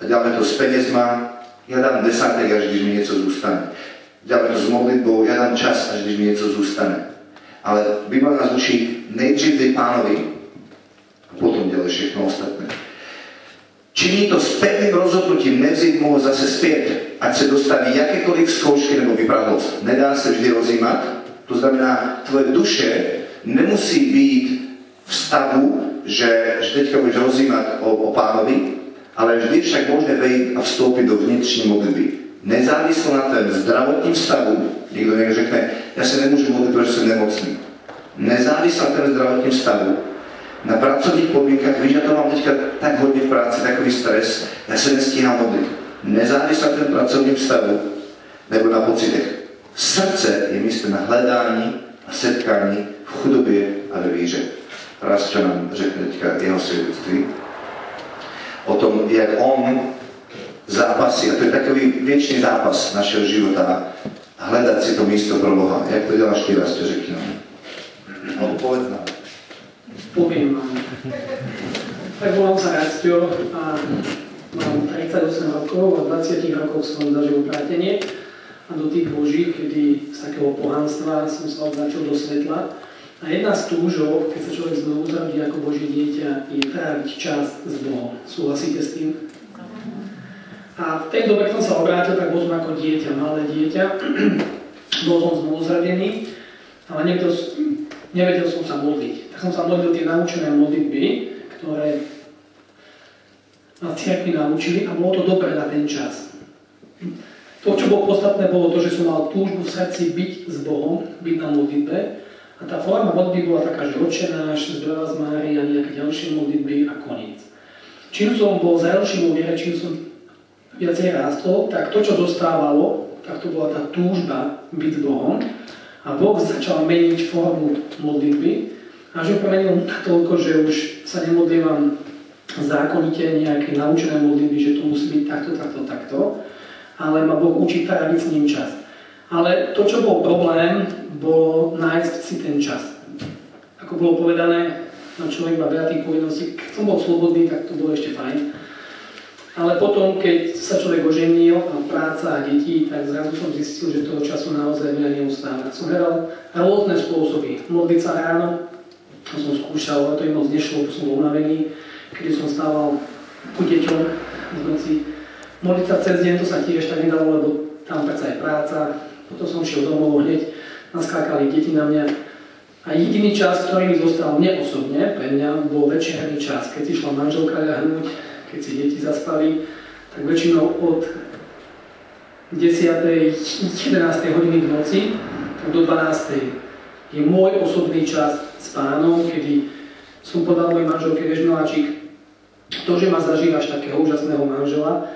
A děláme to s penězma, já dám desátek, až když mi něco zůstane. Děláme to s modlitbou, já dám čas, až když mi něco zůstane. Ale Bible nás učí nejdřív dej pánovi a potom dělej všechno ostatné. Činí to s pevným rozhodnutím nevzít mu ho zase zpět, ať se dostaví jakékoliv zkoušky nebo vypravnost. Nedá se vždy rozjímat, to znamená, tvoje duše nemusí být v stavu, že, že teďka budeš rozjímat o, o pánovi, ale vždy však možné vejít a vstoupit do vnitřní modlitby. Nezávisle na tom zdravotním stavu, někdo někdo řekne, já se nemůžu modlit, protože jsem nemocný. Nezávisle na tom zdravotním stavu, na pracovních podmínkách, víš, já to mám teďka tak hodně v práci, takový stres, já se nestíhám modlit. Nezávisle na tom pracovním stavu, nebo na pocitech. Srdce je místo na hledání a setkání v chudobě a ve víře. Raz, čo nám řekne teďka jeho svědectví, o tom, jak on zápasí, a to je takový věčný zápas našeho života, hledat si to místo pro Boha. Jak to děláš ty, raz, to řekni nám. No, povedz nám. Poviem vám. Tak volám sa Rastio a mám 38 rokov a 20 rokov som zažil obrátenie a do tých boží, kedy z takého pohanstva som sa obračil do svetla. A jedna z túžov, keď sa človek znovu zrodí ako Božie dieťa, je tráviť čas s Bohom. Súhlasíte s tým? A v tej dobe, keď som sa obrátil, tak bol som ako dieťa, malé dieťa. [clears throat] bol som znovu zrodený, ale nevedel, nevedel som sa modliť. Tak som sa modlil tie naučené modlitby, ktoré nás cirkvi naučili a bolo to dobré na ten čas. To, čo bolo podstatné, bolo to, že som mal túžbu v srdci byť s Bohom, byť na modlitbe. A tá forma modlitby bola taká, že očenáš, zdravá z Mária, nejaké ďalšie modlitby a koniec. Čím som bol zrelší vo viere, čím som viacej rástol, tak to, čo zostávalo, tak to bola tá túžba byť s Bohom. A Boh začal meniť formu modlitby, až ju premenil natoľko, že už sa nemodlívam zákonite nejaké naučené modlitby, že to musí byť takto, takto, takto, ale ma Boh učí tráviť s ním čas. Ale to, čo bol problém, bolo nájsť si ten čas. ako bolo povedané, no človek má veľa tých povinností. Keď som bol slobodný, tak to bolo ešte fajn. Ale potom, keď sa človek oženil a práca a deti, tak zrazu som zistil, že toho času naozaj veľa neustáva. Som hľadal rôzne spôsoby. Modliť sa ráno, to som skúšal, ale to im moc nešlo, som bol unavený, keď som stával ku deťom v noci. Modliť sa cez deň, to sa tiež tak nedalo, lebo tam predsa je práca. Potom som šiel domov hneď, naskákali deti na mňa. A jediný čas, ktorý mi zostal mne osobne, pre mňa, bol večerný čas, keď si šla manželka ľahnúť, keď si deti zaspali, tak väčšinou od 10. 11. hodiny v noci do 12. je môj osobný čas s pánom, kedy som povedal mojej manželke, vieš Miláčik, to, že ma zažívaš takého úžasného manžela,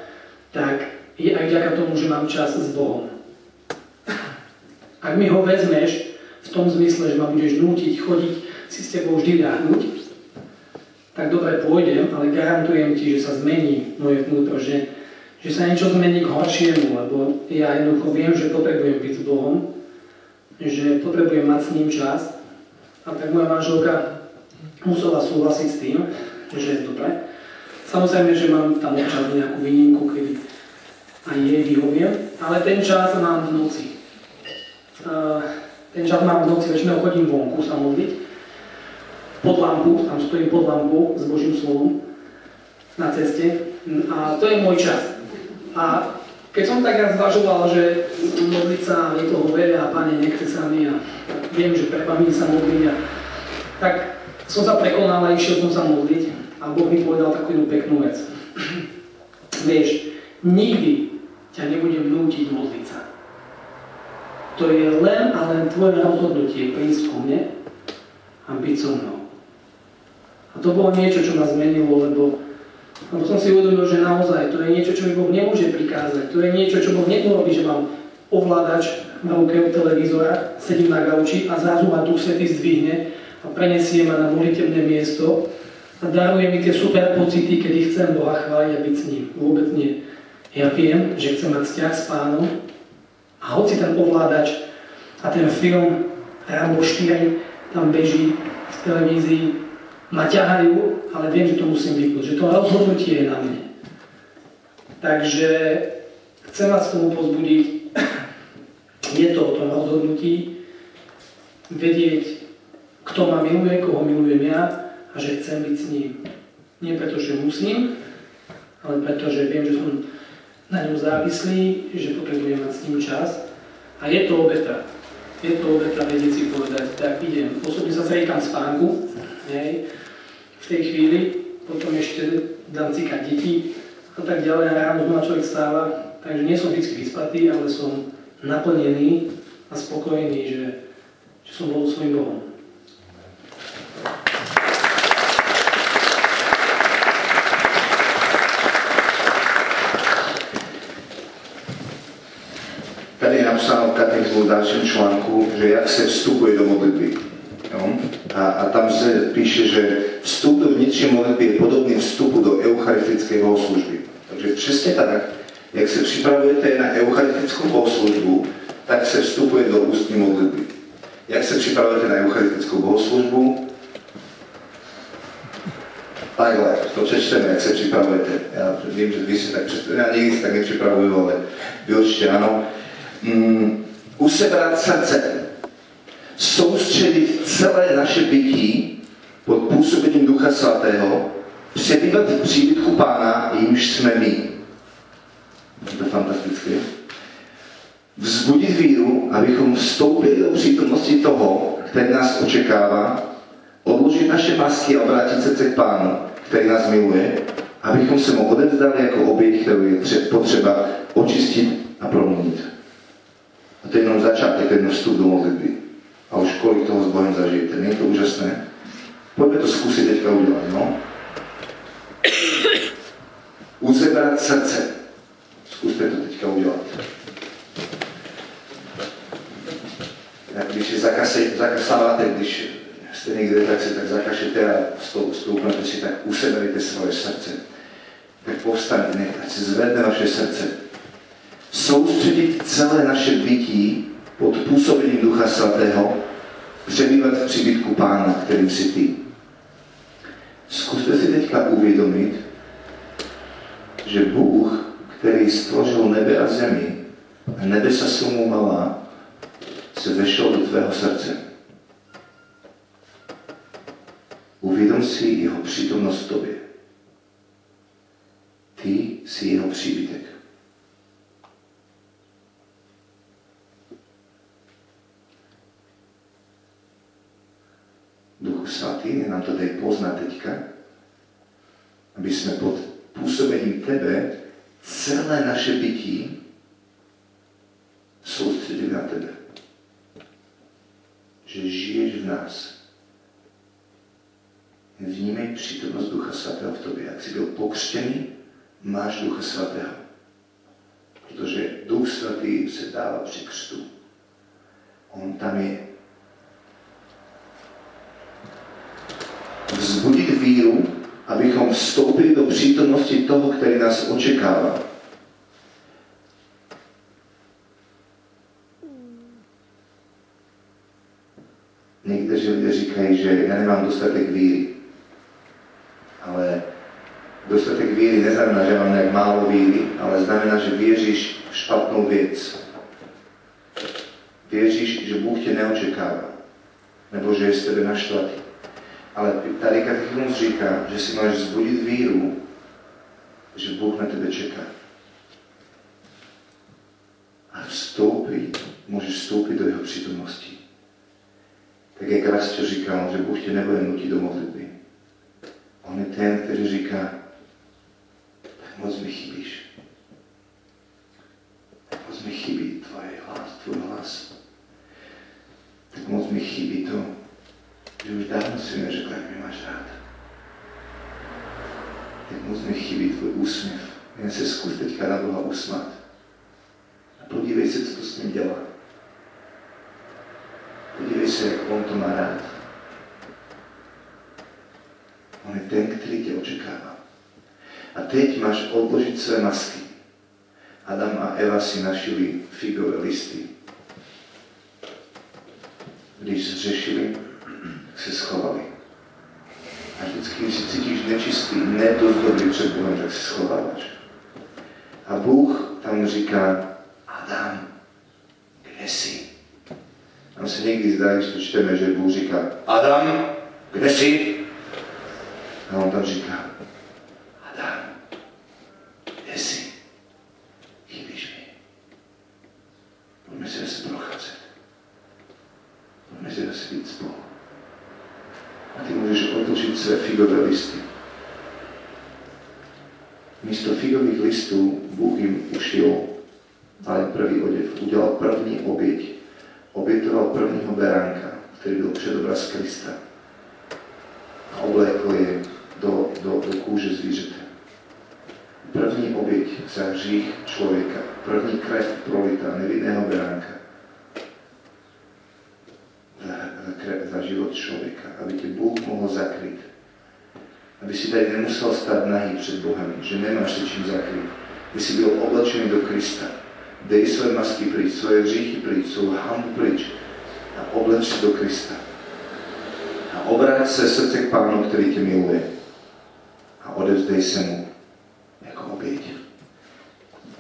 tak je aj vďaka tomu, že mám čas s Bohom. Ak mi ho vezmeš v tom zmysle, že ma budeš nútiť chodiť si s tebou vždy ľahnuť, tak dobre pôjdem, ale garantujem ti, že sa zmení moje vnútro, že, že sa niečo zmení k horšiemu, lebo ja jednoducho viem, že potrebujem byť s Bohom, že potrebujem mať s ním čas. A tak moja manželka musela súhlasiť s tým, že je dobre. Samozrejme, že mám tam občas nejakú výnimku, kedy aj jej vyhoviem, ale ten čas mám v noci. ten čas mám v noci, väčšinou chodím vonku sa modliť pod lampu, tam stojím pod lampu s Božím slovom na ceste a to je môj čas. A keď som tak raz zvažoval, že modliť sa je toho veľa a Pane nechce sa mi a viem, že treba mi sa modliť a tak som sa prekonal a išiel som sa modliť a Boh mi povedal takú jednu peknú vec. [clears throat] Vieš, nikdy ťa nebudem nútiť modliť sa. To je len a len tvoje rozhodnutie prísť ku mne a byť so mnou. A to bolo niečo, čo ma zmenilo, lebo, lebo som si uvedomil, že naozaj to je niečo, čo mi Boh nemôže prikázať. To je niečo, čo Boh neurobí, že mám ovládač na ruke od televízora, sedím na gauči a zrazu ma Duch Svetý zdvihne a prenesie ma na molitebné miesto a daruje mi tie super pocity, kedy chcem Boha chváliť a byť s ním. Vôbec nie. Ja viem, že chcem mať vzťah s pánom a hoci ten ovládač a ten film Rambo 4 tam beží v televízii, ma ťahajú, ale viem, že to musím vypnúť, že to rozhodnutie je na mne. Takže chcem vás k tomu pozbudiť, je to o tom rozhodnutí, vedieť, kto ma miluje, koho milujem ja a že chcem byť s ním. Nie preto, že musím, ale preto, že viem, že som na ňom závislý, že potrebujem mať s ním čas. A je to obeta. Je to obeta vedieť si povedať, tak idem. Osobne sa zriekam spánku, hej, v tej chvíli, potom ešte dám cikať deti a tak ďalej a ráno znova človek stáva, takže nie som vždy vyspatý, ale som naplnený a spokojný, že, že som bol svojim Bohom. Tady je napsáno v katechizmu v dalším článku, že jak se vstupuje do modlitby. Jo? A, a tam se píše, že vstup do vnitřní modlitby je podobný vstupu do eucharistické bohoslužby. Takže přesně tak, jak se připravujete na eucharistickou bohoslužbu, tak se vstupuje do ústní modlitby. Jak se připravujete na eucharistickou bohoslužbu? Takhle, to přečteme, jak se připravujete. Já vím, že vy si tak představujete, já nikdy si tak nepřipravuju, ale vy určitě ano. Mm, usebrat srdce, soustředit celé naše bytí pod působením Ducha Svatého, přebývat v příbytku Pána, jímž jsme my. To fantastické. Vzbudit víru, abychom vstoupili do přítomnosti toho, který nás očekává, odložit naše masky a obrátit se k Pánu, který nás miluje, abychom se mu odevzdali jako oběť, kterou je potřeba očistit a proměnit. A to je jenom začátek, to vstup do modlitby a už kolik toho s Bohem zažijete. Nie je to úžasné? Poďme to skúsiť teďka udělat, no. [coughs] Uzebrať srdce. Skúste to teďka udělat. Jak když si zakasáváte, když jste někde, tak si tak zakašete a stoupnete si, tak useberete svoje srdce. Tak povstaňte, ať si zvedne vaše srdce. Soustředit celé naše bytí pod působením Ducha Svatého, přebývat v příbytku pána, kterým si ty. Zkuste si teďka uvědomit, že Bůh, který stvořil nebe a zemi, a nebesa jsou mu malá, se vešel do tvého srdce. Uvědom si jeho přítomnost v tobě. Ty jsi jeho příbytek. Svatý, nám to dej poznať teďka, aby sme pod pôsobením Tebe celé naše bytí soustředili na Tebe. Že žiješ v nás. Vnímej přítomnost Ducha Svatého v Tobě. Jak jsi byl pokřtěný, máš Ducha Svatého. Protože Duch Svatý se dává při křtu. On tam je vzbudit víru, abychom vstoupili do přítomnosti toho, který nás očekává. Někteří lidé říkají, že já nemám dostatek víry. Ale dostatek víry neznamená, že mám nejak málo víry, ale znamená, že věříš v špatnou věc. Věříš, že Bůh tě neočekává. Nebo že je z tebe naštvatý. Ale tady katechismus říká, že si máš zbudit víru, že Bůh na tebe čeká. A vstoupí, můžeš vstoupit do jeho přítomnosti. Tak jak Rastio říkal, že Bůh tě nebude nutit do modlitby. On je ten, který říká, tak moc mi chybíš. Tak moc mi chybí tvoje hlas, tvůj hlas. Tak moc mi chybí to, že už dávno si mi neřekl, jak mě máš rád. Jak moc mi chybí tvůj úsměv. Jen se zkus teďka na Boha usmát. A podívej se, co to s ním dělá. Podívej se, jak on to má rád. On je ten, který tě očekává. A teď máš odložit své masky. Adam a Eva si našili figové listy. Když zřešili, tak se schovali. A vždycky, když se cítíš nečistý, ne dost dobrý před Bohem, tak se schováváš. A Bůh tam říká, Adam, kde jsi? Nám se někdy zdá, když to čteme, že Bůh říká, Adam, kde jsi? A on tam říká, Adam, kde jsi? Chybíš mi. Pojďme si zase procházet. Pojďme si zase být spolu. A ty můžeš otočit své figové listy. Místo figových listů Bůh jim ušil ale první oděv, udělal první oběť. Obětoval prvního beránka, který byl předobraz Krista. A oblékl je do, do, do kůže zvířete. První oběť za hřích člověka, první krev prolitá nevinného beránka za, za, krev, za život člověka, aby tě Bůh mohl zakryt. Aby si tady nemusel stát nahý před Bohem, že nemáš se čím zakryt. Aby si byl oblečený do Krista. Dej své masky pryč, svoje hříchy pryč, svou hambu pryč a obleč se do Krista. A obráť se srdce k Pánu, který tě miluje. A odevzdej se mu jako oběť.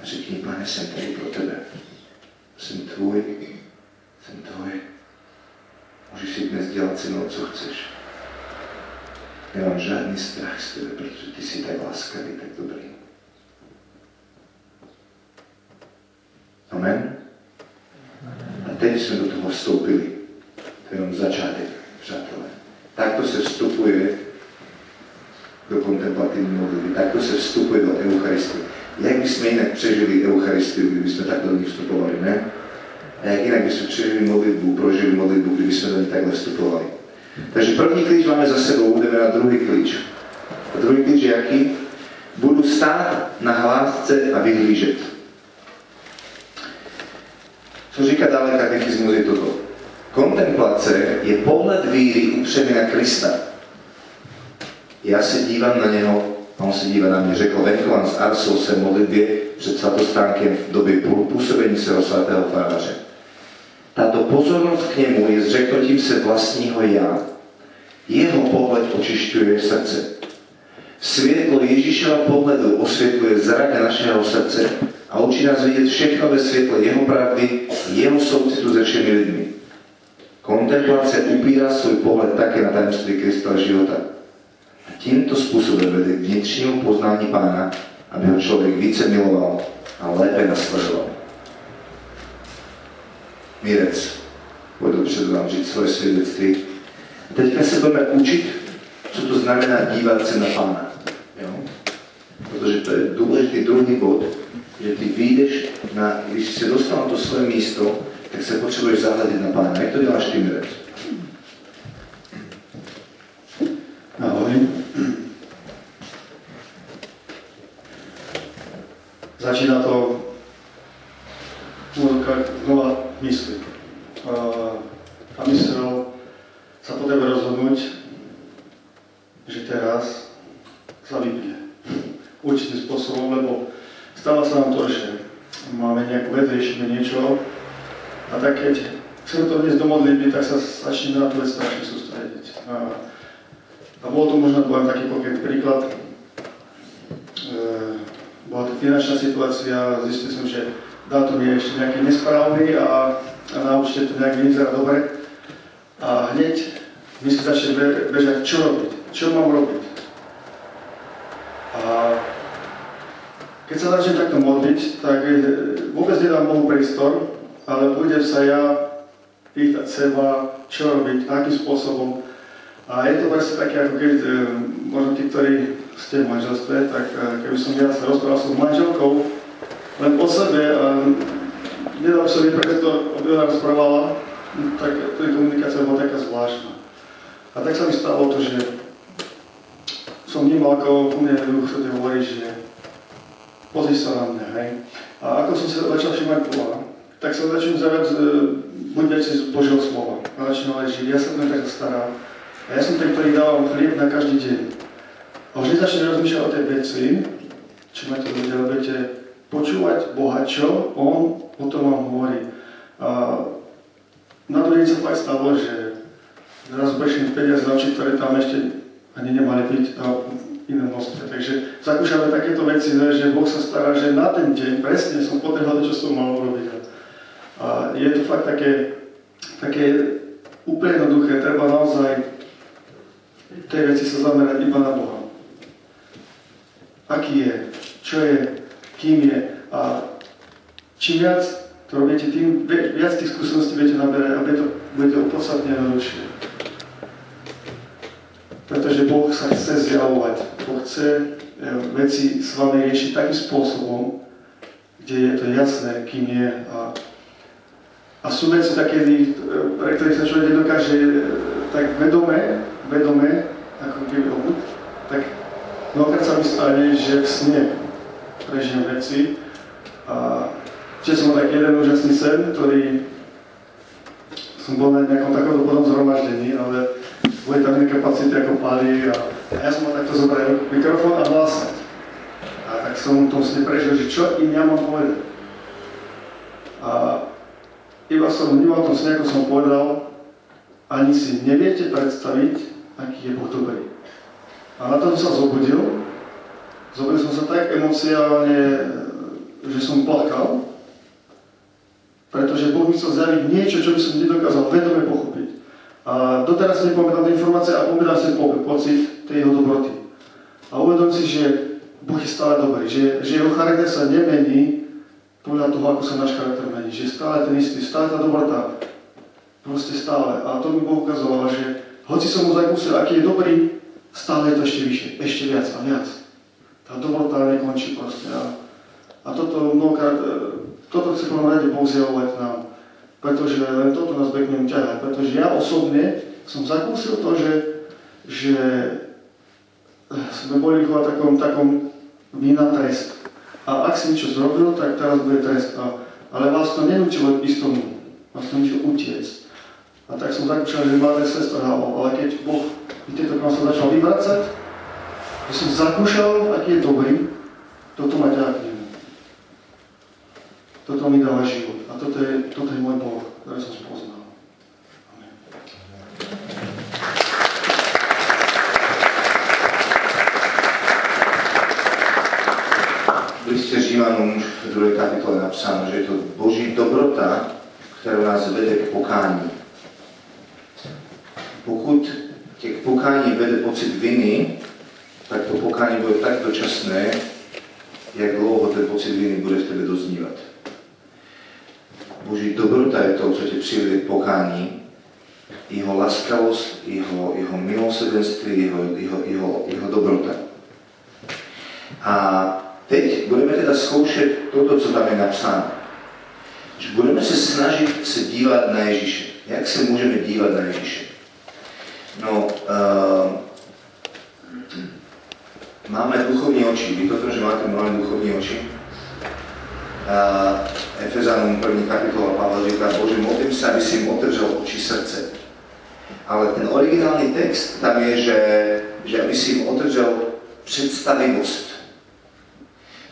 A řekni, pane, jsem tady pro tebe. Jsem tvůj, jsem tvoj. Můžeš si dnes dělat se mnou, co chceš. Nemám žádný strach z tebe, protože ty jsi tak láskavý, tak dobrý. Amen? A teď jsme do toho vstoupili. To je jenom začátek, přátelé. Takto se vstupuje do kontemplativní modlitby. Takto se vstupuje do Eucharistie. Jak bychom jinak přežili Eucharistiu, kdyby jsme takto do ní vstupovali, ne? A jak jinak bychom přežili modlitbu, prožili modlitbu, kdyby jsme do ní takhle vstupovali. Takže první klíč máme za sebou, jdeme na druhý klíč. A druhý klíč je jaký? Budu stát na hlásce a vyhlížet. Co říká dále katechismus je toto. Kontemplace je pohled víry upřený na Krista. Já se dívám na něho a on se dívá na mě. Řekl Venkovan z Arsou se modlitbě před svatostánkem v době působení svého svatého faráře. Táto pozornosť k nemu je zřeknutím se vlastního já. Jeho pohled očišťuje srdce. Svietlo Ježišova pohľadu osvietluje zrak našeho srdce a učí nás vidieť všechno ve svietle Jeho pravdy, Jeho soucitu se všemi ľuďmi. Kontemplácia upíra svoj pohľad také na tajemství Krista života. A týmto spôsobom vede k vnitřnímu poznání Pána, aby ho človek více miloval a lépe nasledoval. Mirec, pôjdu před vám žiť svoje svedectví. A teďka sa budeme učiť, co to znamená dívať sa na Pána. Jo? Protože to je důležitý druhý bod, že ty vyjdeš, na, když si dostal to svoje místo, tak se potřebuješ zahľadiť na Pána. Jak to děláš ty, Mirec? Ahoj. Začína to úvodka znova mysli. A, a mysel sa potrebuje rozhodnúť, že teraz sa vypne. Určitým spôsobom, lebo stáva sa nám to, že máme nejakú vec, riešime niečo a tak keď chceme to dnes do modlitby, tak sa začneme na tú vec strašne sústrediť. A, a bol to možno poviem taký konkrétny príklad. E, bola to finančná situácia, zistil som, že dátum je ešte nejaký nesprávny a, a na účte to nejak nevyzerá dobre. A hneď mi si začne be, bežať, čo robiť, čo mám robiť. A keď sa začnem takto modliť, tak e, vôbec nedám Bohu priestor, ale budem sa ja pýtať seba, čo robiť, akým spôsobom. A je to vlastne také, ako keď, e, možno tí, ktorí ste v manželstve, tak e, keby som ja sa rozprával s manželkou, len o sebe nedal som jej preto, ona rozprávala, tak to je komunikácia bola taká zvláštna. A tak sa mi stalo to, že som vnímal, ako mne duch Svetý hovorí, že pozri sa na mňa, hej. A ako som sa začal všimať Boha, tak som začal zaviať buď veci z Božieho slova. A začínal aj žiť. Ja sa tak stará. A ja som ten, ktorý dávam chlieb na každý deň. A už nezačnem rozmýšľať o tej veci, čo máte ľudia, budete počúvať Boha, čo On o tom vám hovorí. A na druhý sa fakt stalo, že zrazu prešli peniaze na oči, ktoré tam ešte ani nemali byť na inom množstve. Takže zakúšame takéto veci, že Boh sa stará, že na ten deň presne som potreboval, čo som mal urobiť. A je to fakt také, také úplne jednoduché, treba naozaj tej veci sa zamerať iba na Boha. Aký je, čo je, kým je a čím viac to robíte, tým viac tých skúseností budete naberať a to budete podstatne jednoduchšie. Pretože Boh sa chce zjavovať, Boh chce e, veci s vami riešiť takým spôsobom, kde je to jasné, kým je a a sú veci také, pre ktorých sa človek nedokáže e, tak vedome, vedome, ako keby obud, tak mnohokrát sa mi stane, že v sne prežijem veci. A čiže som tak jeden úžasný sen, ktorý som bol na nejakom takomto potom zhromaždení, ale boli tam iné kapacity ako pali a, a ja som mal takto zobrať mikrofón a hlásať. A tak som tom sne prežil, že čo im ja mám povedať. A iba som vnímal tom sne, ako som povedal, ani si neviete predstaviť, aký je Boh dobrý. A na tom sa zobudil. Zobudil som sa tak emociálne, že som plakal, pretože Boh mi chcel zjaviť niečo, čo by som nedokázal vedome pochopiť. A doteraz si nepamätám informácie a pamätám si pocit tej jeho dobroty. A uvedom si, že Boh je stále dobrý, že, že jeho charakter sa nemení, podľa toho, ako sa náš charakter mení. Že stále ten istý, stále tá dobrota. Proste stále. A to mi Boh ukazoval, že hoci som mu zakúsil, aký je dobrý, stále je to ešte vyššie, ešte viac a viac. Tá dobrota nekončí proste. A, a toto mnohokrát, e, toto chce prvom rade Boh nám. Pretože len toto nás pekne ťahať. Pretože ja osobne som zakúsil to, že, že sme boli v takom, takom vína trest. A ak si niečo zrobil, tak teraz bude trest. A, ale vás to nenúčilo ísť tomu. Vás to nenúčilo utiecť. A tak som zakúšal, že máte sestra, ale keď Boh tieto sa začal vyvracať, že som zakúšal, aký je dobrý, toto ma nemu. toto mi dáva život. A toto je, toto je môj Boh, ktorý som spoznal. V liste Římanům v 2. kapitole napsáno, že je to Boží dobrota, která nás vede k pokání. Pokud tě k pokání vede pocit viny, tak to pokání bude tak dočasné, jak dlouho ten pocit viny bude v tebe doznívat. Boží dobrota je to, co tě přivede k pokání, jeho laskavost, jeho, jeho milosrdenství, jeho, jeho, jeho, jeho dobrota. A teď budeme teda zkoušet toto, co tam je napsáno. Že budeme se snažit se dívat na Ježíše. Jak se můžeme dívat na Ježíše? No, uh, máme duchovní oči. Víte to, že máte mnohé duchovní oči? Uh, Efezánům první kapitola Pavel říká, Bože, modlím se, aby si jim otevřel oči srdce. Ale ten originální text tam je, že, že aby si jim otevřel představivost.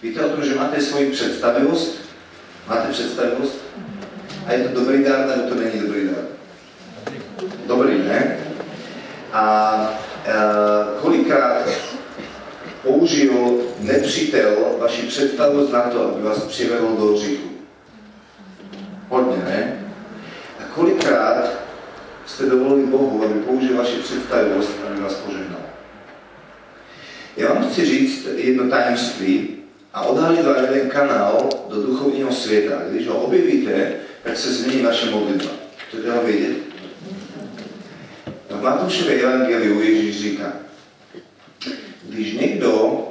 Víte o tom, že máte svoji představivost? Máte představivost? A je to dobrý dar, nebo to není dobrý dar? Dobrý, ne? A e, kolikrát nepřítel vaši představivost na to, aby vás přivedl do hříchu? Hodně, ne? A kolikrát jste dovolili Bohu, aby použil vaši představivost, aby vás požehnal? Já vám chci říct jedno tajemství, a odhalit vám jeden kanál do duchovního světa. Když ho objevíte, tak se změní vaše modlitba. Chcete ho vědět? V Matoušově evangeliu Ježíš říká, když někdo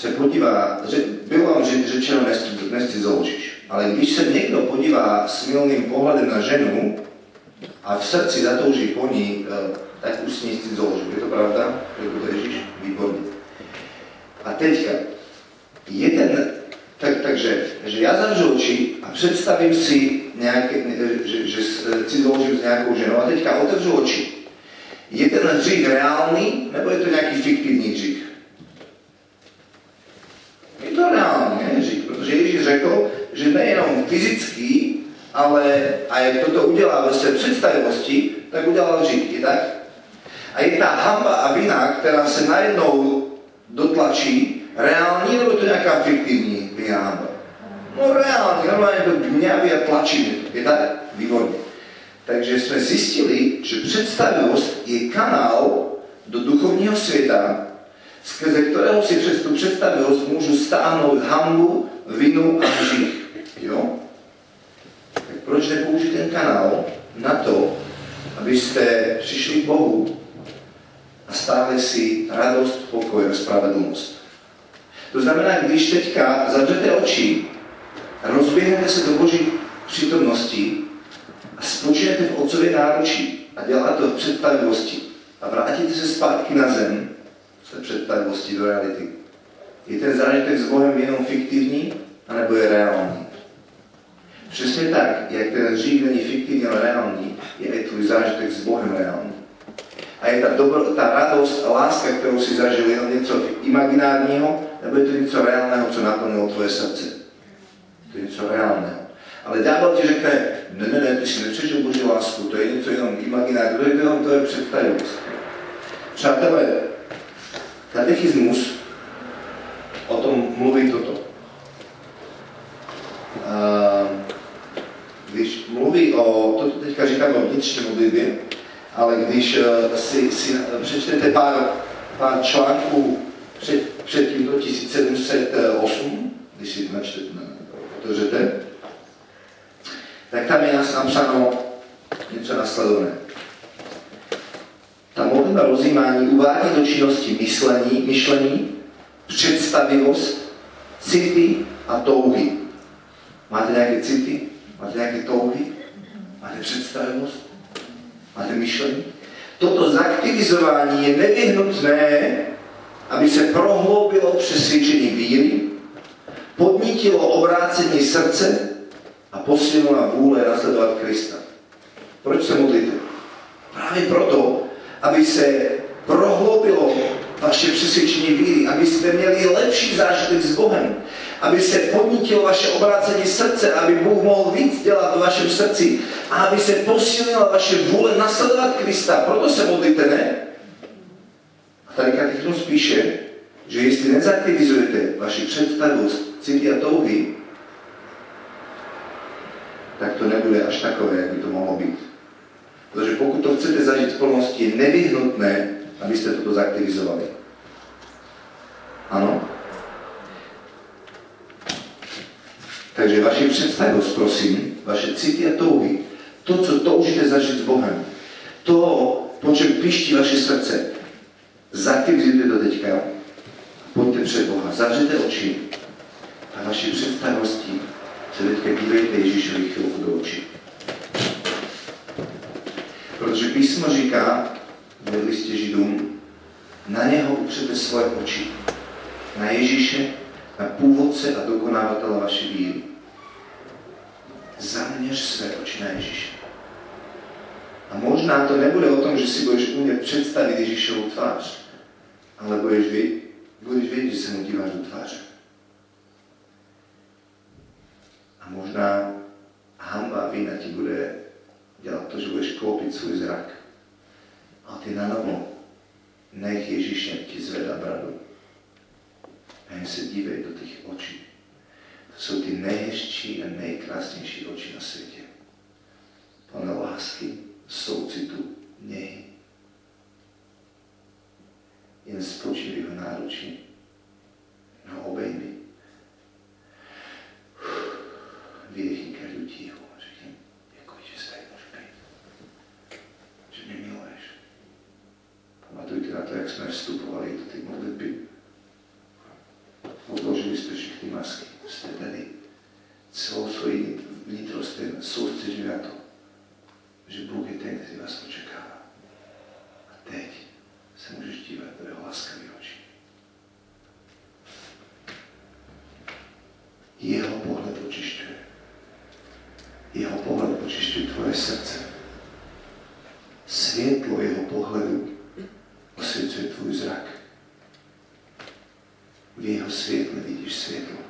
se podívá, že, bylo vám řečeno, nescizoložíš, ale když se někdo podívá s milným pohledem na ženu a v srdci zatouží po ní, tak už s ní scizoloží. Je to pravda? Řekl to Ježíš? Výborně. A teďka, jeden, tak, takže že já zavřu oči a představím si nějaké, že, že si založím s nějakou ženou a teďka otevřu oči. Je ten hřích reálný, nebo je to nějaký fiktivní hřích? Je to reálný hřích, protože Ježíš řekl, že nejenom fyzický, ale a jak toto udělá ve své představivosti, tak udělal hřích, je tak? A je ta hamba a vina, která se najednou dotlačí, reální nebo to nějaká fiktivní vyhába? No reálně, normálně to gňavý a tlačí. Je tak? Výborně. Takže jsme zjistili, že představivost je kanál do duchovního světa, skrze kterého si přes tu představivost můžu stáhnout hambu, vinu a hřích. Jo? Tak proč nepoužít ten kanál na to, abyste přišli k Bohu a stáhli si radost, pokoj a spravedlnost. To znamená, když teďka zavřete oči, rozběhnete se do Boží přítomnosti a spočinete v Otcově náručí a děláte to v představivosti a vrátíte se zpátky na zem, představivosti do reality. Je ten zážitek s Bohem jenom fiktivní, anebo je reálný? Přesně tak, jak ten hřích není fiktivní, ale reálný, je i tvůj zážitek s Bohem reálný. A je ta, dobro, ta radost a láska, kterou si zažil, jenom něco imaginárního, nebo je to něco reálného, co naplnilo tvoje srdce? To je něco reálného. Ale ďábel ti řekne, ne, ne, ne, ty si nepřežil Boží lásku, to je něco jenom imaginárního, to je to je představivost. Přátelé, katechismus o tom mluví toto. Když mluví o, to teďka říkáme o vnitřní modlitbě, ale když si, si přečtete pár, pár článků před, před tímto 1708, když si načtete, otevřete, tak tam je nás napsáno něco nasledovné. Ta modlitba rozjímání uvádí do činnosti myslení, myšlení, představivost, city a touhy. Máte nějaké city? Máte nějaké touhy? Máte představivost? Máte myšlení? Toto zaktivizování je nevyhnutné, aby se prohloubilo přesvědčení víry, podnítilo obrácení srdce a posílila vůle nasledovat Krista. Proč se modlíte? Právě proto, aby se prohloubilo vaše přesvědčení víry, abyste měli lepší zážitek s Bohem, aby se podnítilo vaše obrácení srdce, aby Bůh mohl víc dělat v vašem srdci a aby se posilnila vaše vůle nasledovat Krista. Proto se modlíte, ne? A tady Katechismus píše, že jestli nezaktivizujete vaši představu, city a touhy, tak to nebude až takové, jak by to mohlo být. Protože pokud to chcete zažít v plnosti, je nevyhnutné, abyste toto zaktivizovali. Ano? Takže vaši představost, prosím, vaše city a touhy, to, co toužíte zažít s Bohem, to, po čem piští vaše srdce, zaktivizujte to teďka, pojďte před Boha, zavřete oči a vaši představosti se teďka dívejte Ježíšovi chvilku do očí. Protože písmo říká ve listě Židům, na něho upřete svoje oči. Na Ježíše, na původce a dokonávatele vaší víry. Zaměř své oči na Ježíše. A možná to nebude o tom, že si budeš umět představit Ježíšovu tvář, ale budeš, vědět, budeš vědět, že se mu díváš do tváře. A možná hamba vina ti bude dělat to, že budeš klopit svůj zrak. A ty na novo nech Ježíš ti zvedá bradu. A jen se dívej do těch očí. To jsou ty nejhezčí a nejkrásnější oči na světě. Plné lásky, soucitu, něhy. Jen spočí v náručí. No obejmi. Vydechni každou tíhu a řekni, děkuji, že se tady můžu být. Že mě miluješ. Pamatujte na to, jak jsme vstupovali do té modlitby. Odložili jste všechny masky. Jste tady celou svoji vnitrostem soustředili na to, že Bůh je ten, který vás očekává. A teď se můžeš dívat do jeho laskavý očí. Jeho pohled očišťuje. Jeho pohled očišťuje tvoje srdce. Světlo jeho pohledu osvěcuje tvůj zrak. V jeho světle vidíš světlo.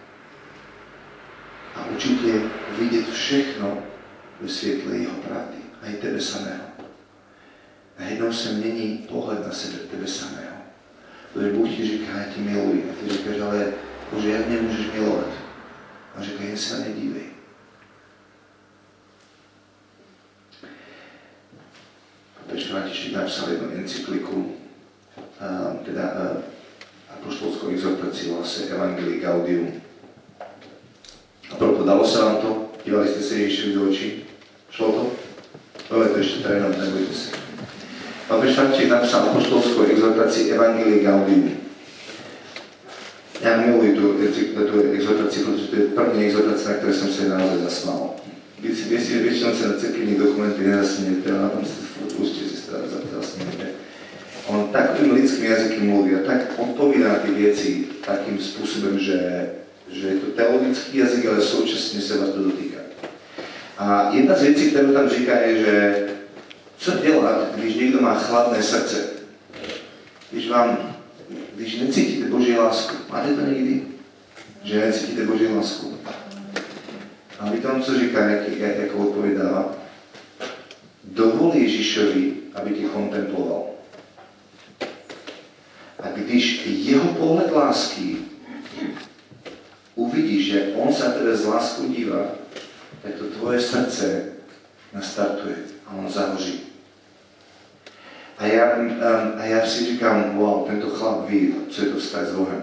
A určitě vidět všechno ve světle jeho pravdy. A i tebe samého. Najednou se mění pohled na sebe tebe samého. Protože Bůh ti říká, já ti miluji. A ty říkáš, ale Bože, jak mě můžeš milovat? A říká, jen se nedívej. Papež František napsal jednu encykliku, a, teda a, apoštolskou exhortáciu vlastne Evangelii Gaudium. A proto, dalo sa vám to? Dívali ste sa Ježišovi do očí? Šlo to? Dobre, to ešte trénom, nebojte sa. Papež František napsal apoštolskú Evangelii Gaudium. Ja milujem tú, tú exhortáciu, pretože to je první exhortácia, na ktoré som sa naozaj zasmal. Väčšinou sa na cirkevných dokumenty nezasmiete, ale na tom sa určite si zasmiete. On takým lidským jazykom mluví a tak odpovídá tie veci takým spôsobom, že, že je to teologický jazyk, ale současne sa vás to dotýka. A jedna z vecí, ktorú tam říká, je, že co dělat, když někdo má chladné srdce? Když vám, když necítíte Boží lásku. Máte to někdy? Že necítíte Boží lásku. A vy tomu, co říká, jak, jak, jak odpovědává? Dovol Ježíšovi, aby tě kontemploval. A když jeho pohled lásky uvidíš, že on se na tebe z láskou dívá, tak to tvoje srdce nastartuje a on zahoří. A já, um, a já si říkám, wow, tento chlap ví, co je to vztah s Bohem.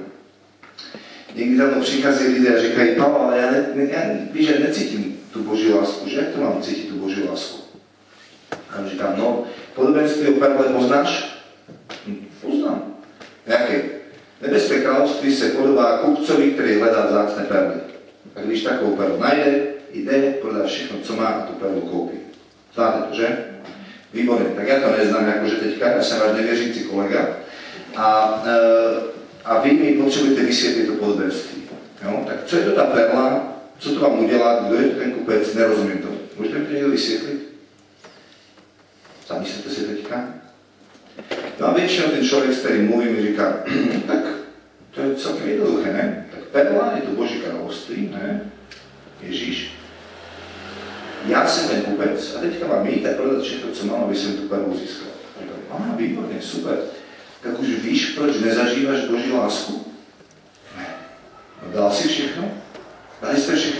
Někdy tam přichází lidé a říkají, Pavel, ale já, ne, já víš, že necítím tu Boží lásku, že jak to mám cítit tu Boží lásku? A on říká, no, podobenství o perle poznáš? Hm, poznám. Jaké? Nebeské království se podobá kupcovi, který hledá vzácné perly. A když takovou perlu najde, jde, prodá všechno, co má a tu perlu koupí. Znáte to, že? Výborne, tak ja to neznám, akože teďka, ja som váš nevieříci kolega. A, e, a vy mi potřebujete vysvětlit to podobenství. Jo? Tak co je to ta perla, co to vám udělá, kdo je to ten kupec, nerozumím to. Můžete mi to někdo vysvětlit? Zamyslete si teďka. No a většinou ten člověk, s kterým mluvím, říká, hm, tak to je celkem jednoduché, ne? Tak perla je to Boží království, ne? Ježíš, jasné vôbec. A teďka mám vyjítať, povedať všetko, co mám, aby som tú peru získal. Říkám, aha, výborne, super. Tak už víš, proč nezažívaš Boží lásku? Ne. No dal si všechno? Dali ste všechno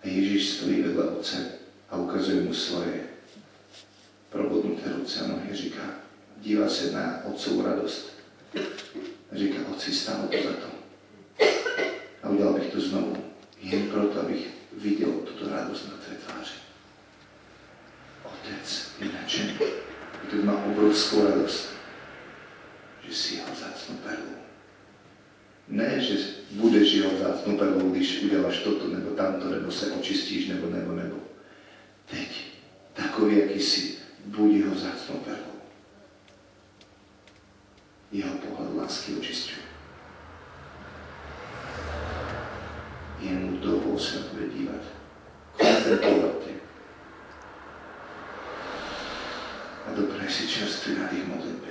A Ježiš stojí vedľa otca a ukazuje mu svoje probodnuté ruce a nohy. Říká, díva sa na otcovú radosť. Říká, oci, stalo to za to. A udělal bych to znovu. Jen proto, abych viděl tuto radost na tvé tváři. Otec je nadšený. Otec má obrovskou radost. když uděláš toto, nebo tamto, nebo se očistíš, nebo, nebo, nebo. Teď, takový, jaký jsi, buď jeho vzácnou perlou. Jeho pohled lásky očistuje. Jen mu dovol se na tebe dívat. Kontemplovat tě. A dopraj si čerství na tých modlitby.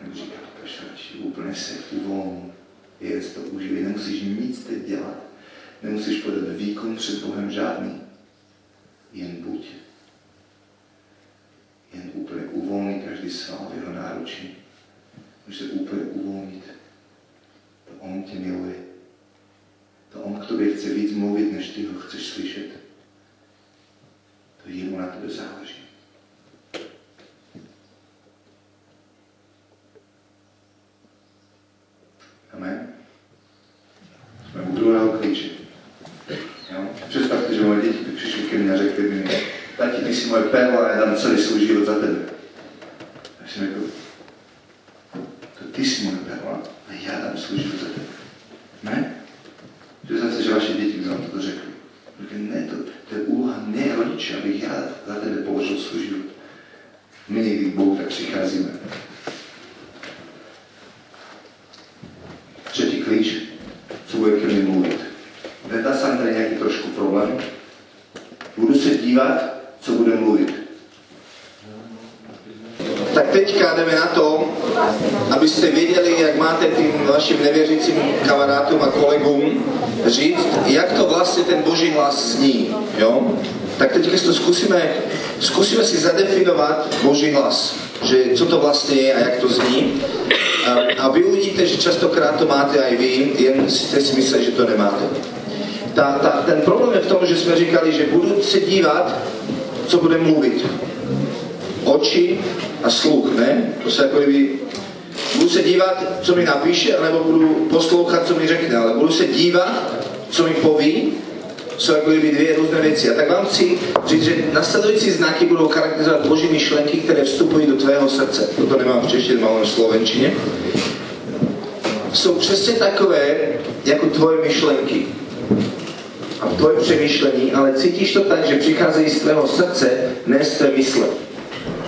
Jak říká to Pešovači, úplně se uvolň, je to uživí, nemusíš nic teď dělat. Nemusíš podat výkon před Bohem žádný. Jen buď. Jen úplně uvolni každý sval v jeho náručí. Můžeš se úplně uvolnit. To On tě miluje. To On k tobě chce víc mluvit, než ty ho chceš slyšet. To jemu na tebe záleží. Říct, jak to vlastně ten boží hlas zní. Jo? Tak teďka si to zkusíme, zkusíme si zadefinovat boží hlas, že co to vlastně je a jak to zní. A, a vy uvidíte, že častokrát to máte aj vy, jen jste si mysleli, že to nemáte. Ta, ta, ten problém je v tom, že jsme říkali, že budu se dívat, co bude mluvit. Oči a sluch, ne? To se jako kdyby budu se dívat, co mi napíše, nebo budu poslouchat, co mi řekne, ale budu se dívat, co mi poví, jsou jako kdyby dvě různé věci. A tak vám chci říct, že nasledující znaky budou charakterizovat boží myšlenky, které vstupují do tvého srdce. Toto nemám v češtině, mám v slovenčině. Jsou přesně takové, jako tvoje myšlenky a tvoje přemýšlení, ale cítíš to tak, že přicházejí z tvého srdce, ne z tvé mysle.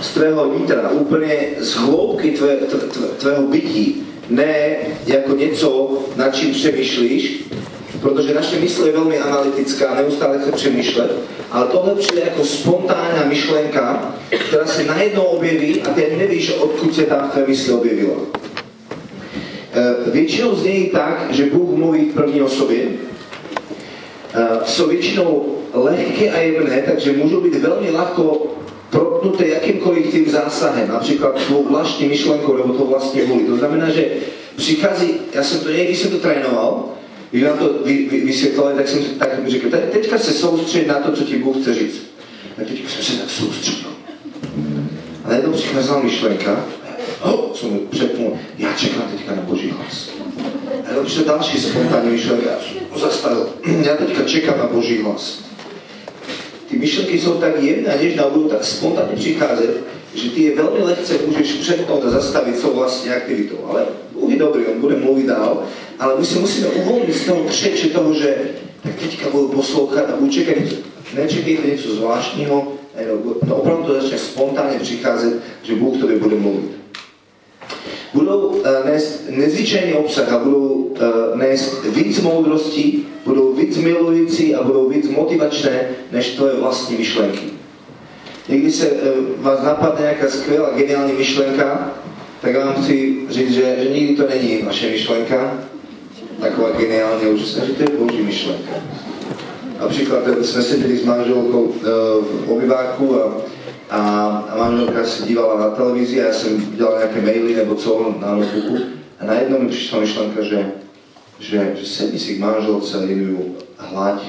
Z tvého nitra, úplně z hloubky tvé, tvé, tvého bytí, ne jako něco, nad čím přemýšlíš, protože naše mysl je velmi analytická, neustále chce přemýšlet, ale tohle přijde jako spontánna myšlenka, která se najednou objeví a ty ani nevíš, odkud se tam v tvé mysli objevila. E, většinou znějí tak, že Bůh mluví v první osobě, e, jsou většinou lehké a jemné, takže můžou být velmi ľahko protnuté jakýmkoliv tým zásahem, například tvou vlastní myšlenkou nebo to vlastní vůli. To znamená, že přichází, já jsem to někdy jsem to trénoval, když nám to vy, vy, vysvětlili, tak jsem tak mi řekl, te, teďka se soustředit na to, co ti Bůh chce říct. A teďka jsem se tak soustředil. A najednou přicházela myšlenka, oh, jsem přepnul, já čekám teďka na Boží hlas. A najednou přišla další spontánní myšlenka, já jsem zastavil, [clears throat] já teďka čekám na Boží hlas. Ty myšlenky jsou tak jemné a nežné a budou tak spontánně přicházet, že ty je velmi lehce můžeš přepnout a zastavit svou vlastní aktivitou. Ale Bůh je dobrý, on bude mluvit dál, ale my si musíme uvolnit z toho křeče toho, že tak teďka budu poslouchat a budu čekat, nečekejte něco zvláštního, no opravdu to začne spontánně přicházet, že Bůh tobě bude mluvit. Budou uh, nést nezvyčajný obsah a budou uh, nést víc moudrosti, budou víc milující a budou víc motivačné, než tvoje vlastní myšlenky. Někdy se uh, vás napadne nějaká skvělá, geniální myšlenka, tak vám chci říct, že, že nikdy to není vaše myšlenka, taková geniální, úžasná, že to je boží myšlenka. Například jsme seděli s manželkou uh, v obyváku a a, a manželka se dívala na televizi a já jsem dělal nějaké maily nebo co na notebooku a najednou mi přišla myšlenka, že, že, že sedni si k manželce hlaď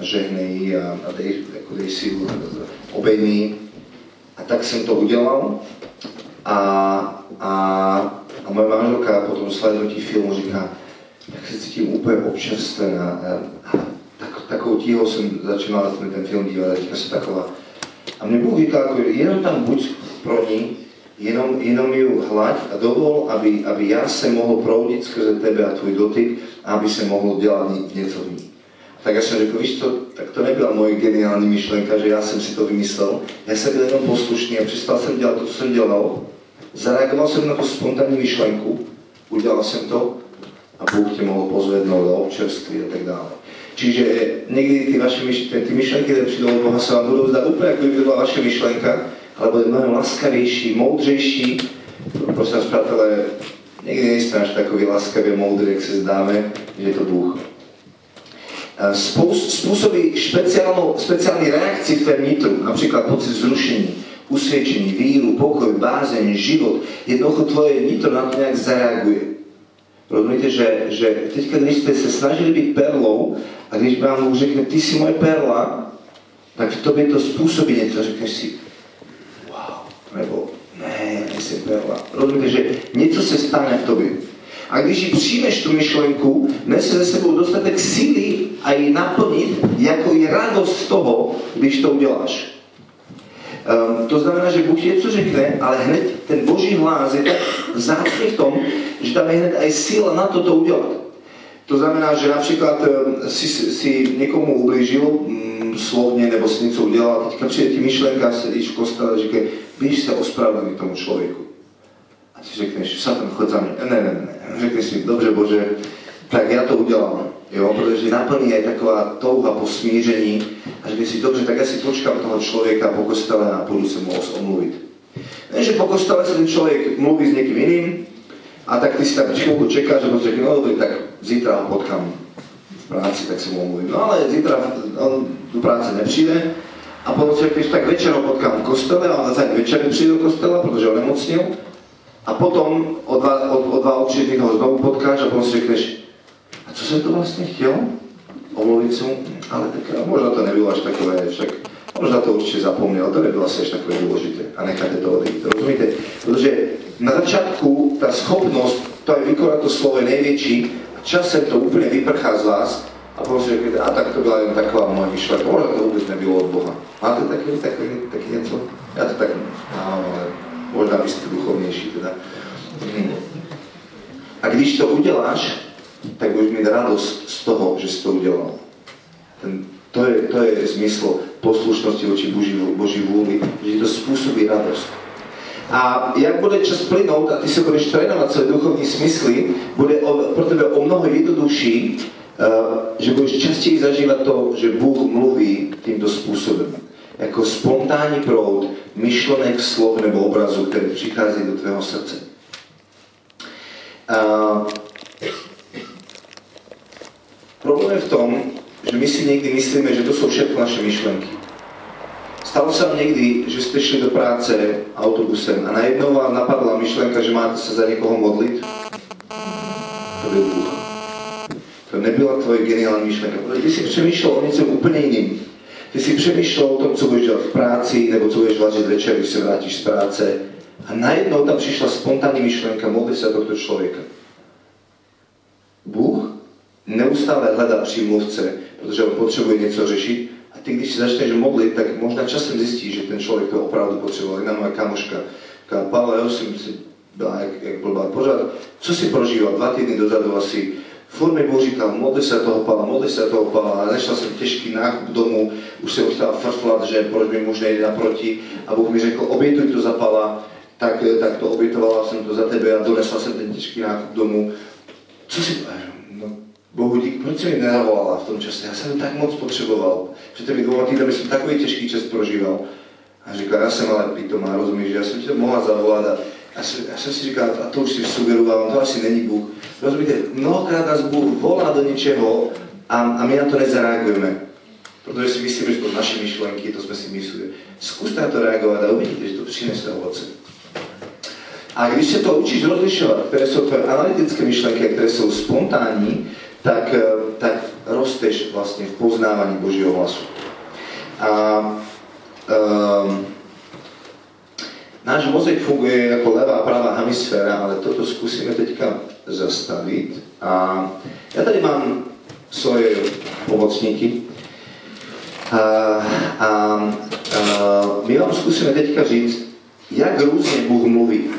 a žehnej a, a dej, jako dej si obejmi. A tak jsem to udělal a, a, a moje manželka potom slednutí filmu říká, tak se cítím úplně občerstvená. Tak, takovou tíhou jsem začínal ten, ten film dívat a teďka se taková a mne říkal, jako, jenom tam buď pro ní, jenom, jenom ju hlaď a dovol, aby, aby já se mohl proudit skrze tebe a tvůj dotyk a aby se mohl dělat něco v ní. Tak já jsem řekl, víš to, tak to nebyla moje geniální myšlenka, že já jsem si to vymyslel. Já jsem byl jenom poslušný a přestal jsem dělat to, co jsem dělal. Zareagoval jsem na tu spontánní myšlenku, udělal jsem to a Bůh tě mohl pozvednout a občerstvit a tak dále. Čiže niekdy tie vaše myšlenky, tie myšlenky, ktoré prídu od Boha, sa vám budú zdať úplne, ako by to bola vaša myšlenka, ale bude mnohem laskavejší, moudřejší. Prosím vás, přátelé, niekdy nejsme až takový laskavý a moudrý, jak se zdáme, že je to Bůh. Spôsobí špeciálnu, špeciálny reakci v tvém nitru, napríklad pocit zrušení, usviečení, víru, pokoj, bázeň, život. Jednoducho tvoje nitro na to nejak zareaguje. Rozumiete, že, že teď, když ste sa snažili byť perlou a když vám Bůh řekne, ty si moje perla, tak v tobě to spôsobí něco. Řekneš si, wow, nebo ne, si perla. Rozumíte, že něco se stane v tobě. A když ji přijmeš tu myšlenku, nese ze sebou dostatek síly a ji naplnit, jako i radost z toho, když to uděláš. Um, to znamená, že Bůh něco řekne, ale hned ten boží hlas je tak vzácný v tom, že tam je hned aj síla na to to udělat. To znamená, že například um, si, si někomu ublížil um, slovně nebo si něco udělal a teďka přijde ti myšlenka, sedíš v kostele a říká, běž se ospravedlnit tomu člověku. A ty řekneš, Satan, chod za mě. Ne, ne, ne. Řekneš si, dobře Bože, tak já to udělám. Jo, protože naplní je taková touha po smíření a řekne si, dobře, tak já si počkám toho člověka po kostele a půjdu se mu omluvit. Ne, po kostele se ten člověk mluví s někým jiným a tak ty si tak chvilku čekáš a potom řekne, no dobrý, tak zítra ho potkám v práci, tak se mu omluvím. No ale zítra on do práce nepřijde a potom si řekneš, tak večer ho potkám v kostele, ale za večer nepřijde do kostela, protože ho nemocnil. A potom o dva, o, o dva ho znovu potkáš a potom si řekneš, co jsem to vlastně chtěl? Omluvit se mu? Ale tak možná to nebylo až takové, však možná to určitě zapomněl, to nebylo asi až takové důležité a necháte to odejít. Rozumíte? Protože na začátku ta schopnost, to je vykonat to slovo je největší a časem to úplně vyprchá z vás a si řeknete, a tak to byla jen taková moje myšlenka, možná to vůbec nebylo od Boha. Máte taky, taky, taky něco? Já to tak mám, ale možná vy jste duchovnější teda. Hmm. A když to uděláš, tak budeš mít radost z toho, že jsi to udělal. Ten, to, je, to je smysl poslušnosti voči Boží, Boží vůli, že to způsobí radost. A jak bude čas plynout a ty se budeš trénovat své duchovní smysly, bude o, pro tebe o mnoho jednodušší, uh, že budeš častěji zažívat to, že Bůh mluví tímto způsobem. Jako spontánní proud myšlenek, slov nebo obrazu, které přichází do tvého srdce. Uh, problém je v tom, že my si někdy myslíme, že to jsou všechno naše myšlenky. Stalo vám někdy, že jste šli do práce autobusem a najednou vám napadla myšlenka, že máte se za někoho modlit? To byl Bůh. To nebyla tvoje geniální myšlenka, ty si přemýšlel o něčem úplně jiným. Ty si přemýšlel o tom, co budeš dělat v práci, nebo co budeš vařit večer, když se vrátíš z práce. A najednou tam přišla spontánní myšlenka, modli se tohto člověka. Bůh neustále hledá přímluvce, protože on potřebuje něco řešit. A ty, když si začneš modlit, tak možná časem zjistíš, že ten člověk to opravdu potřeboval. Jedna moja kamoška, říká, Pavel, já jsem si byla jak, jak blbá. Pořád, co si prožíval? Dva týdny dozadu asi. Furt mi Boh říkal, modli se toho Pala, modli se toho Pala. A nešla jsem těžký nákup domů, už jsem chtěla frflat, že proč mi muž nejde naproti. A Bůh mi řekl, obětuj to za Pala. Tak, tak to obětovala jsem to za tebe a donesla jsem ten těžký nákup domů. Co si Bohu dík, proč mi nezavolala v tom čase? Já jsem to tak moc potřeboval. Před těmi dvoma týdny jsem takový těžký čas prožíval. A říkal, já jsem ale pitomá, rozumíš, že já jsem ti to mohla zavolat a já jsem, já jsem si říkal, a to už si sugeroval, to asi není Bůh. Rozumíte, mnohokrát nás Bůh volá do něčeho a, a my na to nezareagujeme. Protože si myslíme, že to naše myšlenky, to jsme si mysleli. Zkuste na to reagovat a uvidíte, že to přinese ovoce. A když se to učíš rozlišovat, které jsou tvoje analytické myšlenky a které jsou spontánní, tak, tak rosteš vlastně v poznávání Božího hlasu. A um, náš mozek funguje jako levá a pravá hemisféra, ale toto zkusíme teďka zastavit. A já tady mám svoje pomocníky. A, a, a my vám zkusíme teďka říct, jak různě Bůh mluví.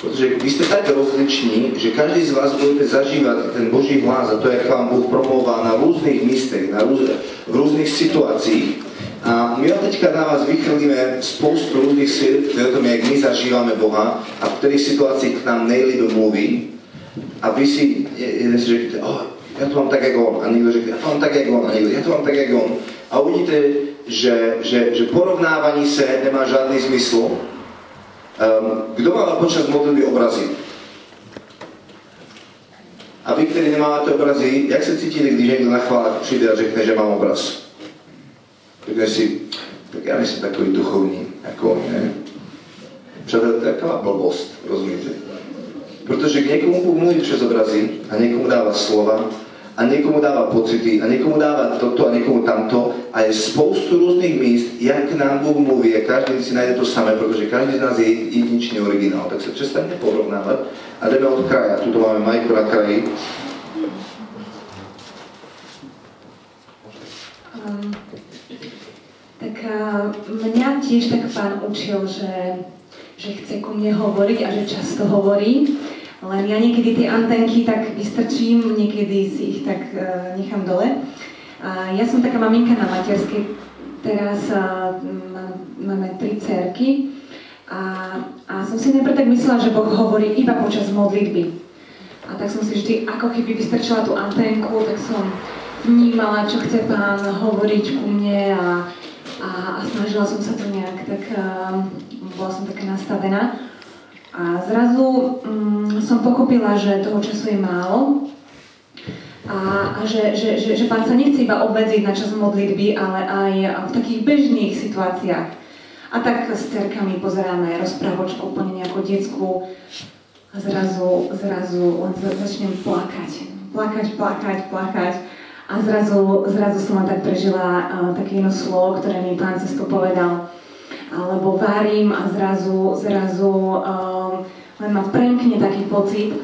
Protože vy jste tak rozliční, že každý z vás budete zažívat ten Boží hlas a to, jak vám Bůh promlouvá na různých místech, na růz, v různých situacích. A my vám teďka na vás vychrlíme spoustu různých svědectví o tom, jak my zažíváme Boha a v kterých situacích k nám nejlíp mluví. A vy si jeden si řeknete, oh, já to mám tak, jak on. A někdo řekne, já to mám tak, jak on. A někdo, já to mám tak, jak on. A uvidíte, že, že, že porovnávání se nemá žádný smysl, Um, kdo má počas modlitby obrazy? A vy, kteří nemáte obrazy, jak se cítíte, když někdo na chválách přijde a řekne, že mám obraz? Řekne si, tak já nejsem takový duchovní, jako on, ne? Přátelé, je taková blbost, rozumíte? Protože k někomu Bůh přes obrazy a někomu dává slova a niekomu dáva pocity, a niekomu dáva toto, a niekomu tamto. A je spoustu rôznych míst, jak nám Boh mluví, a každý si nájde to samé, protože každý z nás je jedinečný originál. Tak sa přestaňte porovnávať a jdeme od kraja. Tuto máme Majko na kraji. Um, tak uh, mňa tiež tak pán učil, že, že chce ku mne hovoriť a že často hovorí. Len ja niekedy tie antenky tak vystrčím, niekedy si ich tak uh, nechám dole. A ja som taká maminka na materskej, teraz uh, máme tri cerky a, a som si najprv tak myslela, že Boh hovorí iba počas modlitby. A tak som si vždy ako keby vystrčila tú antenku, tak som vnímala, čo chce pán hovoriť ku mne a, a, a snažila som sa to nejak, tak uh, bola som taká nastavená. A zrazu um, som pochopila, že toho času je málo a, a že, že, že, že pán sa nechce iba obmedziť na čas modlitby, ale aj v takých bežných situáciách. A tak s cerkami pozeráme rozprávočku úplne nejakú detskú a zrazu, zrazu začnem plakať. Plakať, plakať, plakať. A zrazu, zrazu som len tak prežila uh, také jedno slovo, ktoré mi pán cez to povedal alebo varím a zrazu, zrazu um, len ma premkne taký pocit.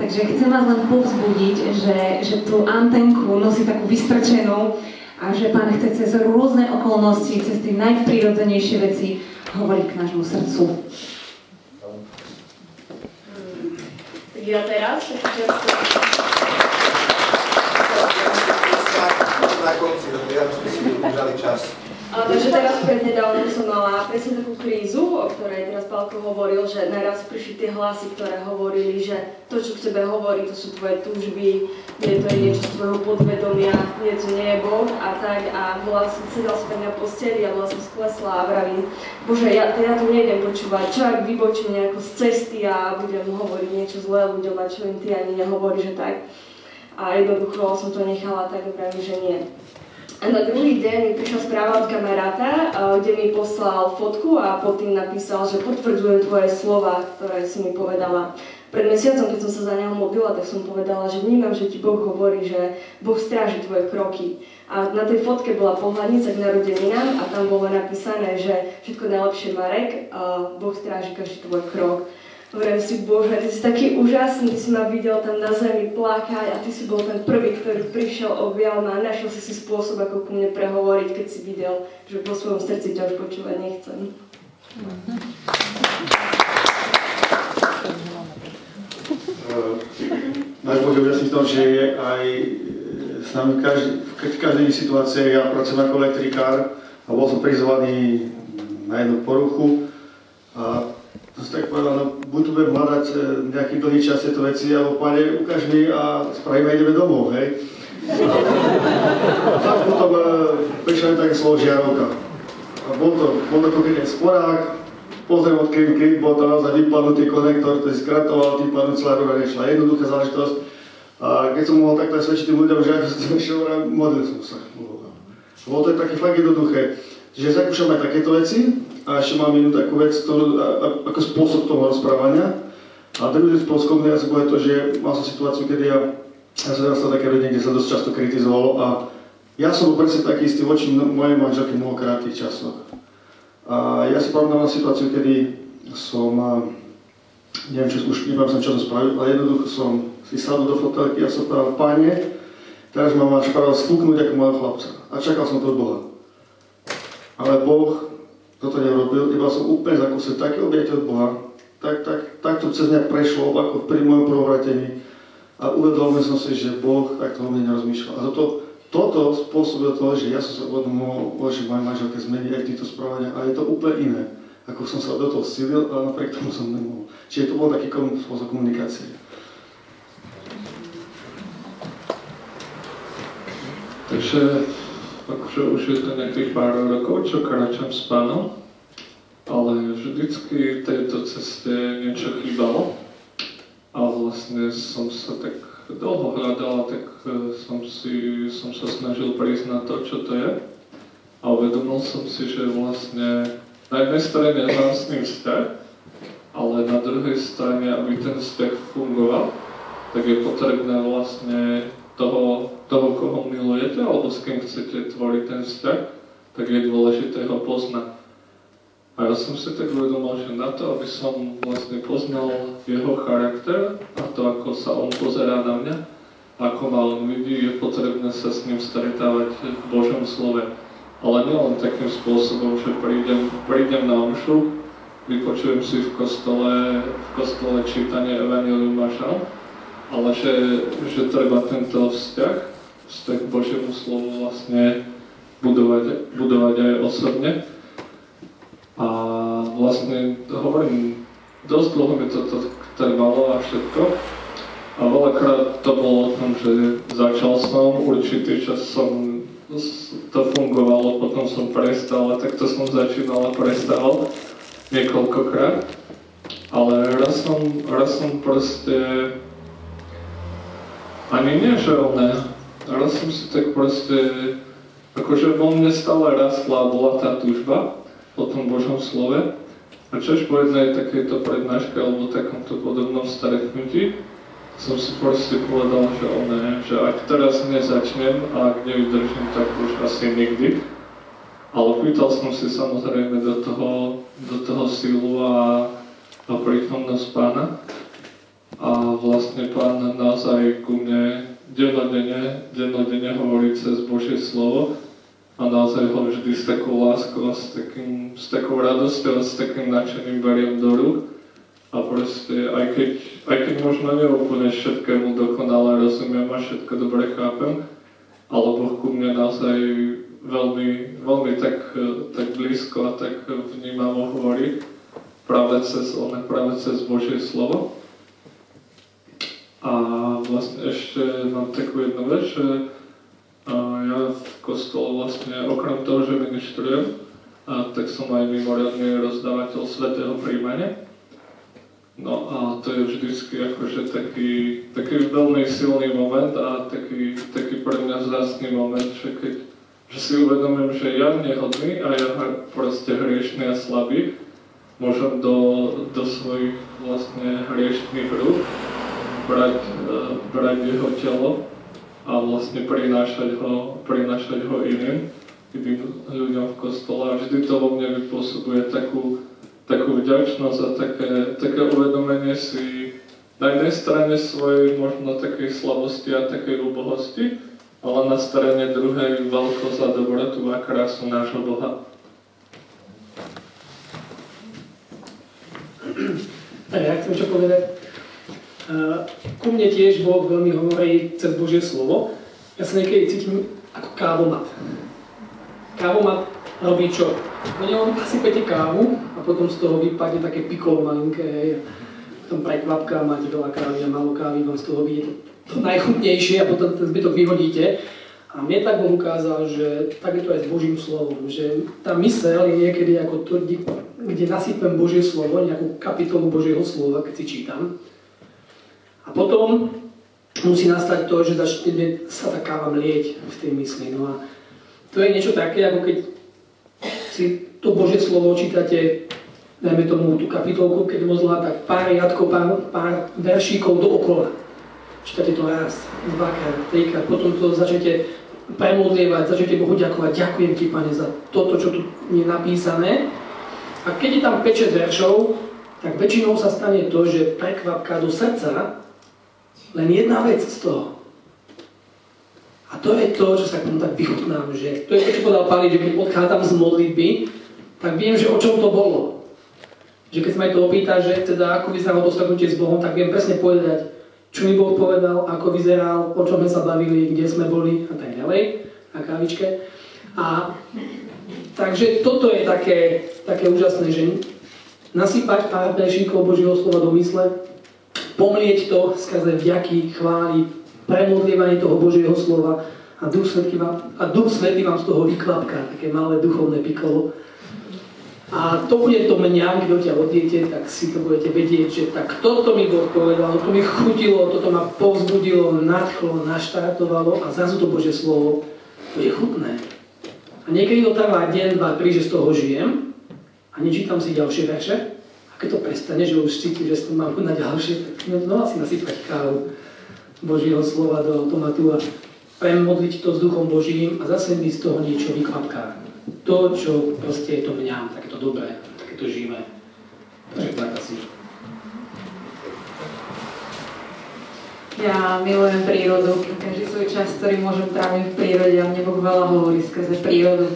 Takže chcem vás len povzbudiť, že, že tú antenku nosí takú vystrčenú a že Pán chce cez rôzne okolnosti, cez tie najprirodzenejšie veci hovoriť k nášmu srdcu. Tak ja teraz, Na konci, ja sme si udržali čas. A, takže teraz prednedávnom som mala presne takú krízu, o ktorej teraz Pálko hovoril, že naraz prišli tie hlasy, ktoré hovorili, že to, čo k tebe hovorí, to sú tvoje túžby, nie to niečo z tvojho podvedomia, nie to nie je Boh a tak. A bola som, sedela som na posteli a bola som sklesla a vravím, Bože, ja, ja to nejdem počúvať, čo ak vybočím nejako z cesty a budem hovoriť niečo zlé ľuďom a čo im ty ani nehovorí, že tak. A jednoducho som to nechala tak, vravím, že nie. A na druhý deň mi prišla správa od kamaráta, kde mi poslal fotku a pod tým napísal, že potvrdzujem tvoje slova, ktoré si mi povedala. Pred mesiacom, keď som sa za neho modlila, tak som povedala, že vnímam, že ti Boh hovorí, že Boh stráži tvoje kroky. A na tej fotke bola pohľadnica k narodeninám a tam bolo napísané, že všetko najlepšie Marek, a Boh stráži každý tvoj krok. Hovorím si, Bože, ty si taký úžasný, si ma videl tam na zemi plakať a ty si bol ten prvý, ktorý prišiel, objal ma a našiel si si spôsob, ako ku mne prehovoriť, keď si videl, že po svojom srdci ťa už počúvať nechcem. Náš Boh je v tom, že je aj s nami v každej situácii. Ja pracujem ako elektrikár a bol som prizvaný na jednu poruchu a tak povedal, no buď tu budem hľadať e, nejaký dlhý čas tieto veci, alebo pane, ukáž mi a spravíme ideme domov, hej. A potom e, prišla mi také slovo žiarovka. A bol to, bol to konkrétne sporák, pozriem od kým, kým bol to naozaj vypadnutý konektor, ktorý skratoval, pádom celá roga nešla. Jednoduchá záležitosť. A keď som mohol takto svedčiť tým ľuďom, že ako som išiel, modlil som sa. Bolo to také fakt jednoduché. Čiže zakúšam aj takéto veci, a ešte mám jednu takú vec, ktorú, ako spôsob toho rozprávania. A druhý spôsob komunikácie bude to, že mal som situáciu, kedy ja, ja som dostal také rodine, kde sa dosť často kritizovalo a ja som bol presne taký istý voči mojej manželke v mnohokrát tých časoch. A ja si pamätám na situáciu, kedy som, neviem, čo, už neviem som, čo to spravil, ale jednoducho som si sadol do fotelky a som povedal, páne, teraz ma máš práve stúknuť ako mojho chlapca. A čakal som to od Boha. Ale Boh toto nerobil, iba som úplne zakúsil také objete od Boha, tak, tak, tak to cez mňa prešlo, ako pri mojom prvovratení a uvedomil som si, že Boh takto o mne nerozmýšľal. A toto, toto spôsobilo to, že ja som sa uvedomil, že moje manželke zmení aj týchto správania a je to úplne iné, ako som sa do toho silil, ale napriek tomu som nemohol. Čiže to bol taký spôsob komunikácie. Takže akože už je to nejakých pár rokov, čo kráčam s pánom, ale vždycky tejto ceste niečo chýbalo. A vlastne som sa tak dlho hľadal, tak e, som, si, som sa snažil prísť na to, čo to je. A uvedomil som si, že vlastne na jednej strane mám s ním vzťah, ale na druhej strane, aby ten vzťah fungoval, tak je potrebné vlastne toho, toho, koho milujete, alebo s kým chcete tvoriť ten vzťah, tak je dôležité ho poznať. A ja som si tak uvedomil, že na to, aby som vlastne poznal jeho charakter a to, ako sa on pozerá na mňa, ako ma on vidí, je potrebné sa s ním stretávať v Božom slove. Ale nielen takým spôsobom, že prídem, prídem na omšu, vypočujem si v kostole, v kostole čítanie Evangelium Žal, ale že, že treba tento vzťah, vzťah k Božiemu slovu vlastne budovať, budovať aj osobne. A vlastne hovorím, dosť dlho mi toto trvalo a všetko. A veľakrát to bolo o tom, že začal som, určitý čas som, to fungovalo, potom som prestal a takto som začínal a prestával niekoľkokrát. Ale raz som, raz som proste, ani nie, že oné, raz som si tak proste, akože vo mne stále rastla bola tá túžba, o tom Božom slove. A čož po jednej takejto prednáške alebo takomto podobnom stretnutí som si proste povedal, že one, že ak teraz nezačnem a ak nevydržím, tak už asi nikdy. Ale pýtal som si samozrejme do toho, do toho silu a, a prítomnosť pána. A vlastne pán naozaj ku mne dennodenne, dennodenne hovorí cez Božie slovo a naozaj ho vždy s takou láskou, s, takým, s takou radosťou, s takým nadšením beriem do rúk. A proste, aj keď, aj keď možno neúplne všetkému dokonale rozumiem a všetko dobre chápem, ale Boh ku mne naozaj veľmi, veľmi tak, tak blízko a tak vnímavo hovorí práve cez, práve cez Božie slovo. A vlastne ešte mám takú jednu vec, že ja v kostole vlastne, okrem toho, že ministrujem, a tak som aj mimoriadný rozdávateľ svetého príjmania. No a to je vždycky akože taký, taký veľmi silný moment a taký, taký pre mňa vzácný moment, že keď že si uvedomím, že ja nehodný a ja proste hriešný a slabý, môžem do, do svojich vlastne hriešných rúk brať, uh, brať jeho telo a vlastne prinášať ho, prinášať ho iným, iným ľuďom v kostole. A vždy to vo mne vypôsobuje takú, takú vďačnosť a také, také uvedomenie si na jednej strane svojej možno takej slabosti a takej úbohosti, ale na strane druhej veľkosť a dobrotu a krásu nášho Boha. Tak ja chcem čo povedať. Ku mne tiež Boh veľmi hovorí cez Božie slovo. Ja sa niekedy cítim ako kávomat. Kávomat robí čo? No on nasypete kávu a potom z toho vypadne také pikolo malinké, hej. Potom prekvapka, máte veľa kávy a málo kávy, vám z toho vyjde to, to najchutnejšie a potom ten zbytok vyhodíte. A mne tak Boh ukázal, že tak je to aj s Božím slovom, že tá mysel je niekedy ako to, kde nasypem Božie slovo, nejakú kapitolu Božieho slova, keď si čítam, a potom musí nastať to, že začne sa tá káva mlieť v tej mysli. No a to je niečo také, ako keď si to Božie slovo čítate, dajme tomu tú kapitolku, keď mozla, tak pár riadkov, pár, pár veršíkov dookola. Čítate to raz, dvakrát, trikrát, potom to začnete premodlievať, začnete Bohu ďakovať, ďakujem ti, Pane, za toto, čo tu je napísané. A keď je tam 5-6 veršov, tak väčšinou sa stane to, že prekvapka do srdca len jedna vec z toho. A to je to, že sa k tomu tak vychutnám, že to je to, čo povedal Pali, že keď odchádzam z modlitby, tak viem, že o čom to bolo. Že keď sa ma to opýta, že teda ako vyzeralo to stretnutie s Bohom, tak viem presne povedať, čo mi Boh povedal, ako vyzeral, o čom sme sa bavili, kde sme boli a tak ďalej, na kávičke. A takže toto je také, také úžasné, že nasypať pár plešíkov Božieho slova do mysle, pomlieť to skrze vďaky, chvály, premodlievanie toho Božieho slova a Duch Svetý vám, a Duch Svetý vám z toho vyklapká, také malé duchovné pikolo. A to bude to mňa, kto ťa odjete, tak si to budete vedieť, že tak toto mi Boh povedal, to mi chutilo, toto ma povzbudilo, nadchlo, naštartovalo a zrazu to Božie slovo bude chutné. A niekedy to trvá deň, dva, tri, že z toho žijem a nečítam si ďalšie verše, keď to prestane, že už cítim, že to mám na ďalšie, tak znova si nasypať kávu. Božieho slova do automatu a premodliť to s duchom Božím a zase mi z toho niečo vyklapká. To, čo proste je to mňa, takéto dobré, takéto živé. Takže tak asi. Ja milujem prírodu, každý svoj čas, ktorý môžem tráviť v prírode a mne Boh veľa hovorí skrze prírodu.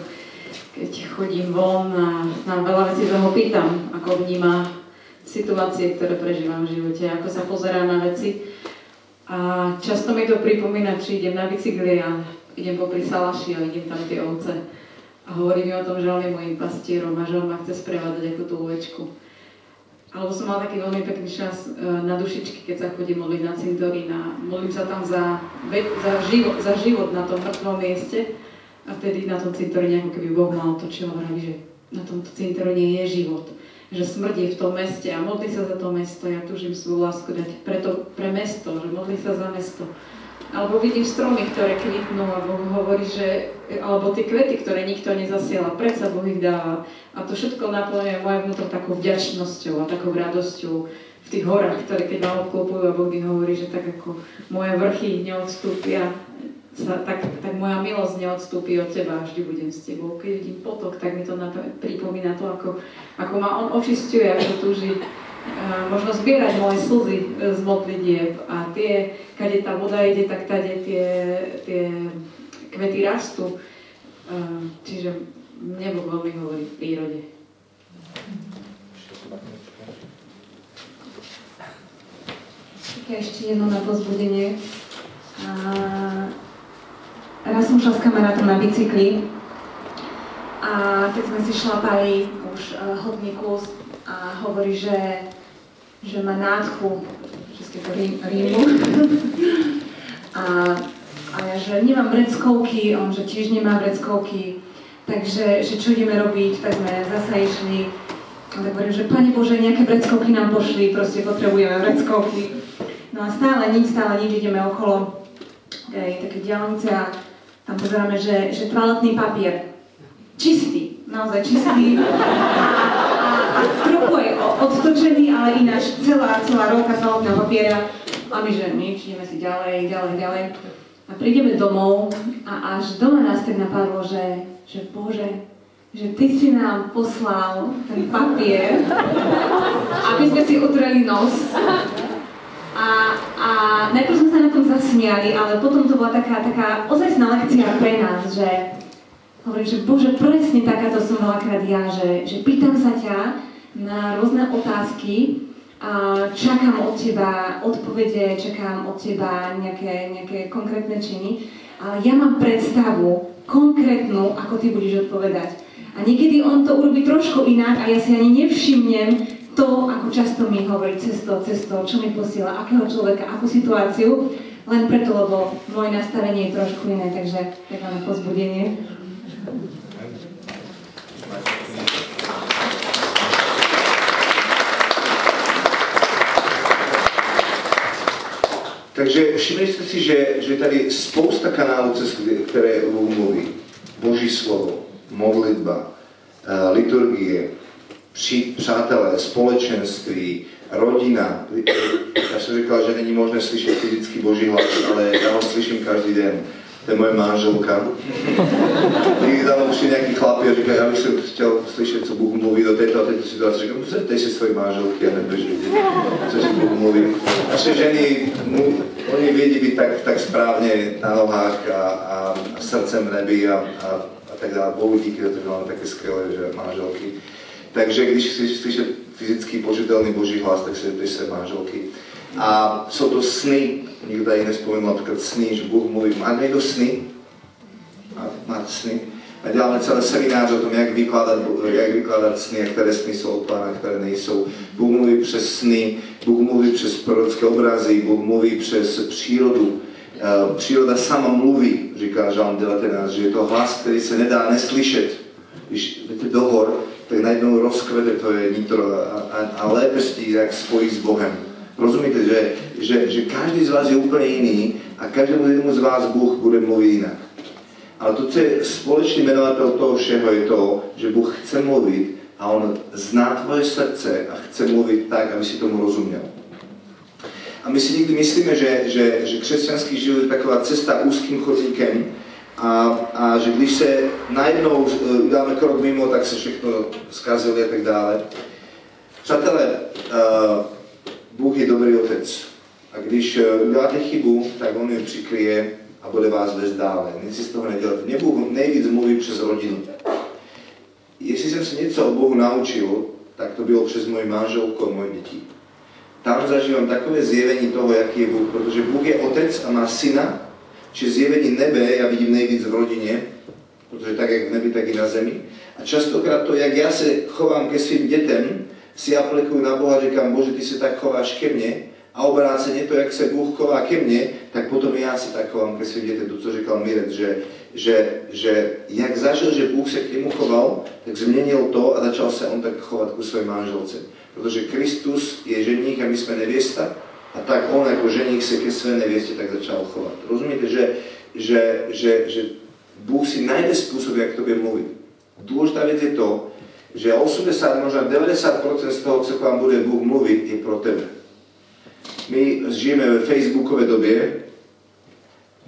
Keď chodím von a na veľa vecí sa ho pýtam, ako vníma situácie, ktoré prežívam v živote, ako sa pozerá na veci. A často mi to pripomína, či idem na bicykli a idem popri salaši a vidím tam tie ovce. A hovorí mi o tom, že on je môjim pastierom a že on ma chce sprevádzať ako tú ovečku. Alebo som mala taký veľmi pekný čas e, na dušičky, keď sa chodím modliť na cintorín a modlím sa tam za, za, život, za život na tom mŕtvom mieste. A vtedy na tom cintoríne, ako keby Boh mal to, čo hovorí, že na tomto cintoríne je život. Že smrť je v tom meste a modlí sa za to mesto. Ja túžim svoju lásku dať preto, pre mesto, že modlí sa za mesto. Alebo vidím stromy, ktoré kvitnú a Boh hovorí, že, alebo tie kvety, ktoré nikto nezasiela, predsa Boh ich dáva. A to všetko naplňuje moje vnútro takou vďačnosťou a takou radosťou v tých horách, ktoré keď ma obklopujú a Boh mi hovorí, že tak ako moje vrchy neodstúpia, tak, tak moja milosť neodstúpi od teba, vždy budem s tebou. Keď vidím potok, tak mi to pripomína to, ako, ako ma on očistuje, ako túži možno zbierať moje slzy e, z modlitieb a tie, kade tá voda ide, tak tade tie, tie kvety rastú. Čiže nebo veľmi hovorí v prírode. Ešte jedno na pozbudenie. Raz som šla s kamarátom na bicykli a keď sme si šlapali už uh, hodný kus a hovorí, že že má nádchu českého rímu. [laughs] a, a ja, že nemám vreckovky, on, že tiež nemá vreckovky. Takže, že čo ideme robiť, tak sme zasa išli. A tak hovorím, že Pane Bože, nejaké vreckovky nám pošli, proste potrebujeme vreckovky. No a stále nič, stále nič, ideme okolo tej také diálnice a tam pozeráme, že, že toaletný papier. Čistý, naozaj čistý. A trochu je odtočený, ale ináč celá, celá rovka toaletného papiera. A my, že nič, ideme si ďalej, ďalej, ďalej. A prídeme domov a až doma nás tak napadlo, že, že Bože, že Ty si nám poslal ten papier, aby sme si utreli nos. A, a najprv sme sa na tom zasmiali, ale potom to bola taká, taká ozajstná lekcia pre nás, že Hovorím, že Bože, presne takáto som veľakrát ja, že, že pýtam sa ťa na rôzne otázky, a čakám od teba odpovede, čakám od teba nejaké, nejaké konkrétne činy, ale ja mám predstavu konkrétnu, ako ty budeš odpovedať. A niekedy on to urobí trošku inak a ja si ani nevšimnem to, ako často mi hovorí cesto, cesto, čo mi posiela, akého človeka, akú situáciu, len preto, lebo moje nastavenie je trošku iné, takže tak máme pozbudenie. Takže všimli ste si, že, že tady spousta kanálů, cez které mluví. Boží slovo, modlitba, eh, liturgie, při, přátelé, společenství, rodina. Já jsem říkal, že není možné slyšet fyzicky Boží hlas, ale já ho slyším každý den to je moje manželka. Niekdy tam už nejaký chlapi a říkajú, ja by som chcel slyšet, co Bůh mluví do této a této situace. Říkám, zeptej si svoje manželky a nebudeš vidieť, co ti Bůh mluví. Naše ženy, mu, oni vědí být tak, tak správně na nohách a, a, a srdcem v nebi a, a, a tak dále. Bohu díky, že máme také skvělé že manželky. Takže když chceš slyšet fyzický požitelný Boží hlas, tak si zeptej své manželky. A jsou to sny, někdo tady nespomenul například sny, že Bůh mluví, má někdo sny? Má, máte sny? A děláme celé seminář o tom, jak vykládat, jak vykládat sny, a které sny jsou od Pána, které nejsou. Bůh mluví přes sny, Bůh mluví přes prorocké obrazy, Bůh mluví přes přírodu. E, příroda sama mluví, říká Žalm 19, že je to hlas, který se nedá neslyšet. Když jdete do hor, tak najednou rozkvete to je nitro a, a, a lépe jak spojí s Bohem. Rozumiete, že, že, že každý z vás je úplne iný a každému jednému z vás Bůh bude mluviť inak. Ale to, co je společný menovatel toho všeho, je to, že Bůh chce mluvit a On zná tvoje srdce a chce mluvit tak, aby si tomu rozuměl. A my si nikdy myslíme, že, že, že křesťanský život je taková cesta úzkým chodníkem a, a že když se najednou uh, dáme krok mimo, tak se všechno zkazilo a tak dále. Přátelé, uh, Bůh je dobrý otec. A když uh, uděláte chybu, tak On ji přikryje a bude vás vést dále. Nic si z toho nedělat. Mě Bůh nejvíc mluví přes rodinu. Jestli jsem se něco o Bohu naučil, tak to bylo přes moji manželku a moje děti. Tam zažívám takové zjevení toho, jaký je Bůh, protože Bůh je otec a má syna, či zjevení nebe já vidím nejvíc v rodině, protože tak jak v nebi, tak i na zemi. A častokrát to, jak já se chovám ke svým dětem, si aplikuju na Boha, říkám, Bože, ty se tak chováš ke mně, a obráceně to, jak se Bůh chová ke mně, tak potom já si tak chovám ke svým dětem, to, co říkal Mirec, že, že, že jak zažil, že Bůh se k němu choval, tak změnil to a začal se on tak chovat ku své manželce. Protože Kristus je ženík a my jsme nevěsta, a tak on jako ženík se ke své nevěstě tak začal chovat. Rozumíte, že, že, že, že Bůh si najde způsob, jak k tobě mluvit. Důležitá věc je to, že 80, možná 90% z toho, co vám bude Bůh mluvit, je pro tebe. My žijeme ve facebookové době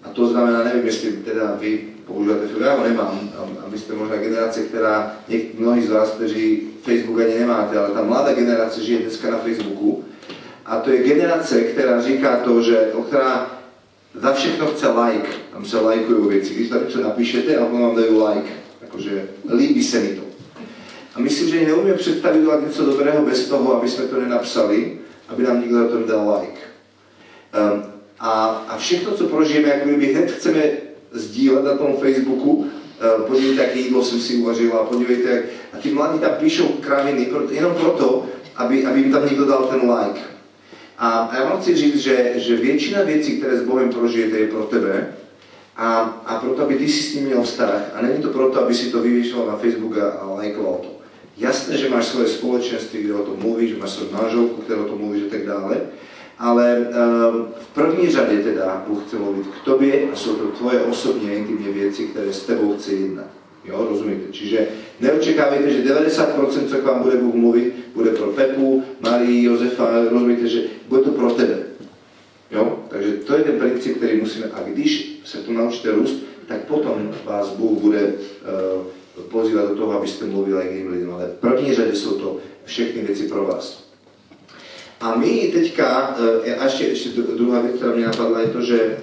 a to znamená, nevím, jestli teda vy používáte Facebook, já ho nemám a vy jste možná generace, která, mnohí z vás, kteří Facebook ani nemáte, ale ta mladá generace žije dneska na Facebooku a to je generace, která říká to, že, která za všechno chce like, tam se lajkují věci, když tam něco napíšete a potom vám dají like, jakože líbí se mi to. A myslím, že neumíme představit něco dobrého bez toho, aby jsme to nenapsali, aby nám někdo na to dal like. Um, a, a všechno, co prožijeme, jak my hned chceme sdílet na tom Facebooku, uh, podívejte, jaké jídlo jsem si uvařila, podívejte. A ty mladí tam píšou kraviny, jenom proto, aby, aby jim tam někdo dal ten like. A, a já vám chci říct, že, že většina věcí, které s Bohem prožijete, je pro tebe a, a proto, aby ty si s ním měl vztah. A není to proto, aby si to vyvěšoval na Facebook a, a lajkoval to. Jasné, že máš svoje společenství, kde o tom mluvíš, že máš svoju manželku, které o tom mluvíš a tak dále, ale um, v první řadě teda Bůh chce mluvit k tobě a jsou to tvoje osobní intimní věci, které s tebou chce jednat. Jo, rozumíte? Čiže neočekávajte, že 90%, co k vám bude Bůh mluvit, bude pro Pepu, Marii, Josefa, rozumíte, že bude to pro tebe. Jo? Takže to je ten princip, který musíme, a když se to naučíte růst, tak potom vás Bůh bude uh, pozývat do toho, abyste mluvili k jiným lidem, ale v první řadě jsou to všechny věci pro vás. A my teďka, eh, a ještě, ještě druhá věc, která mě napadla, je to, že,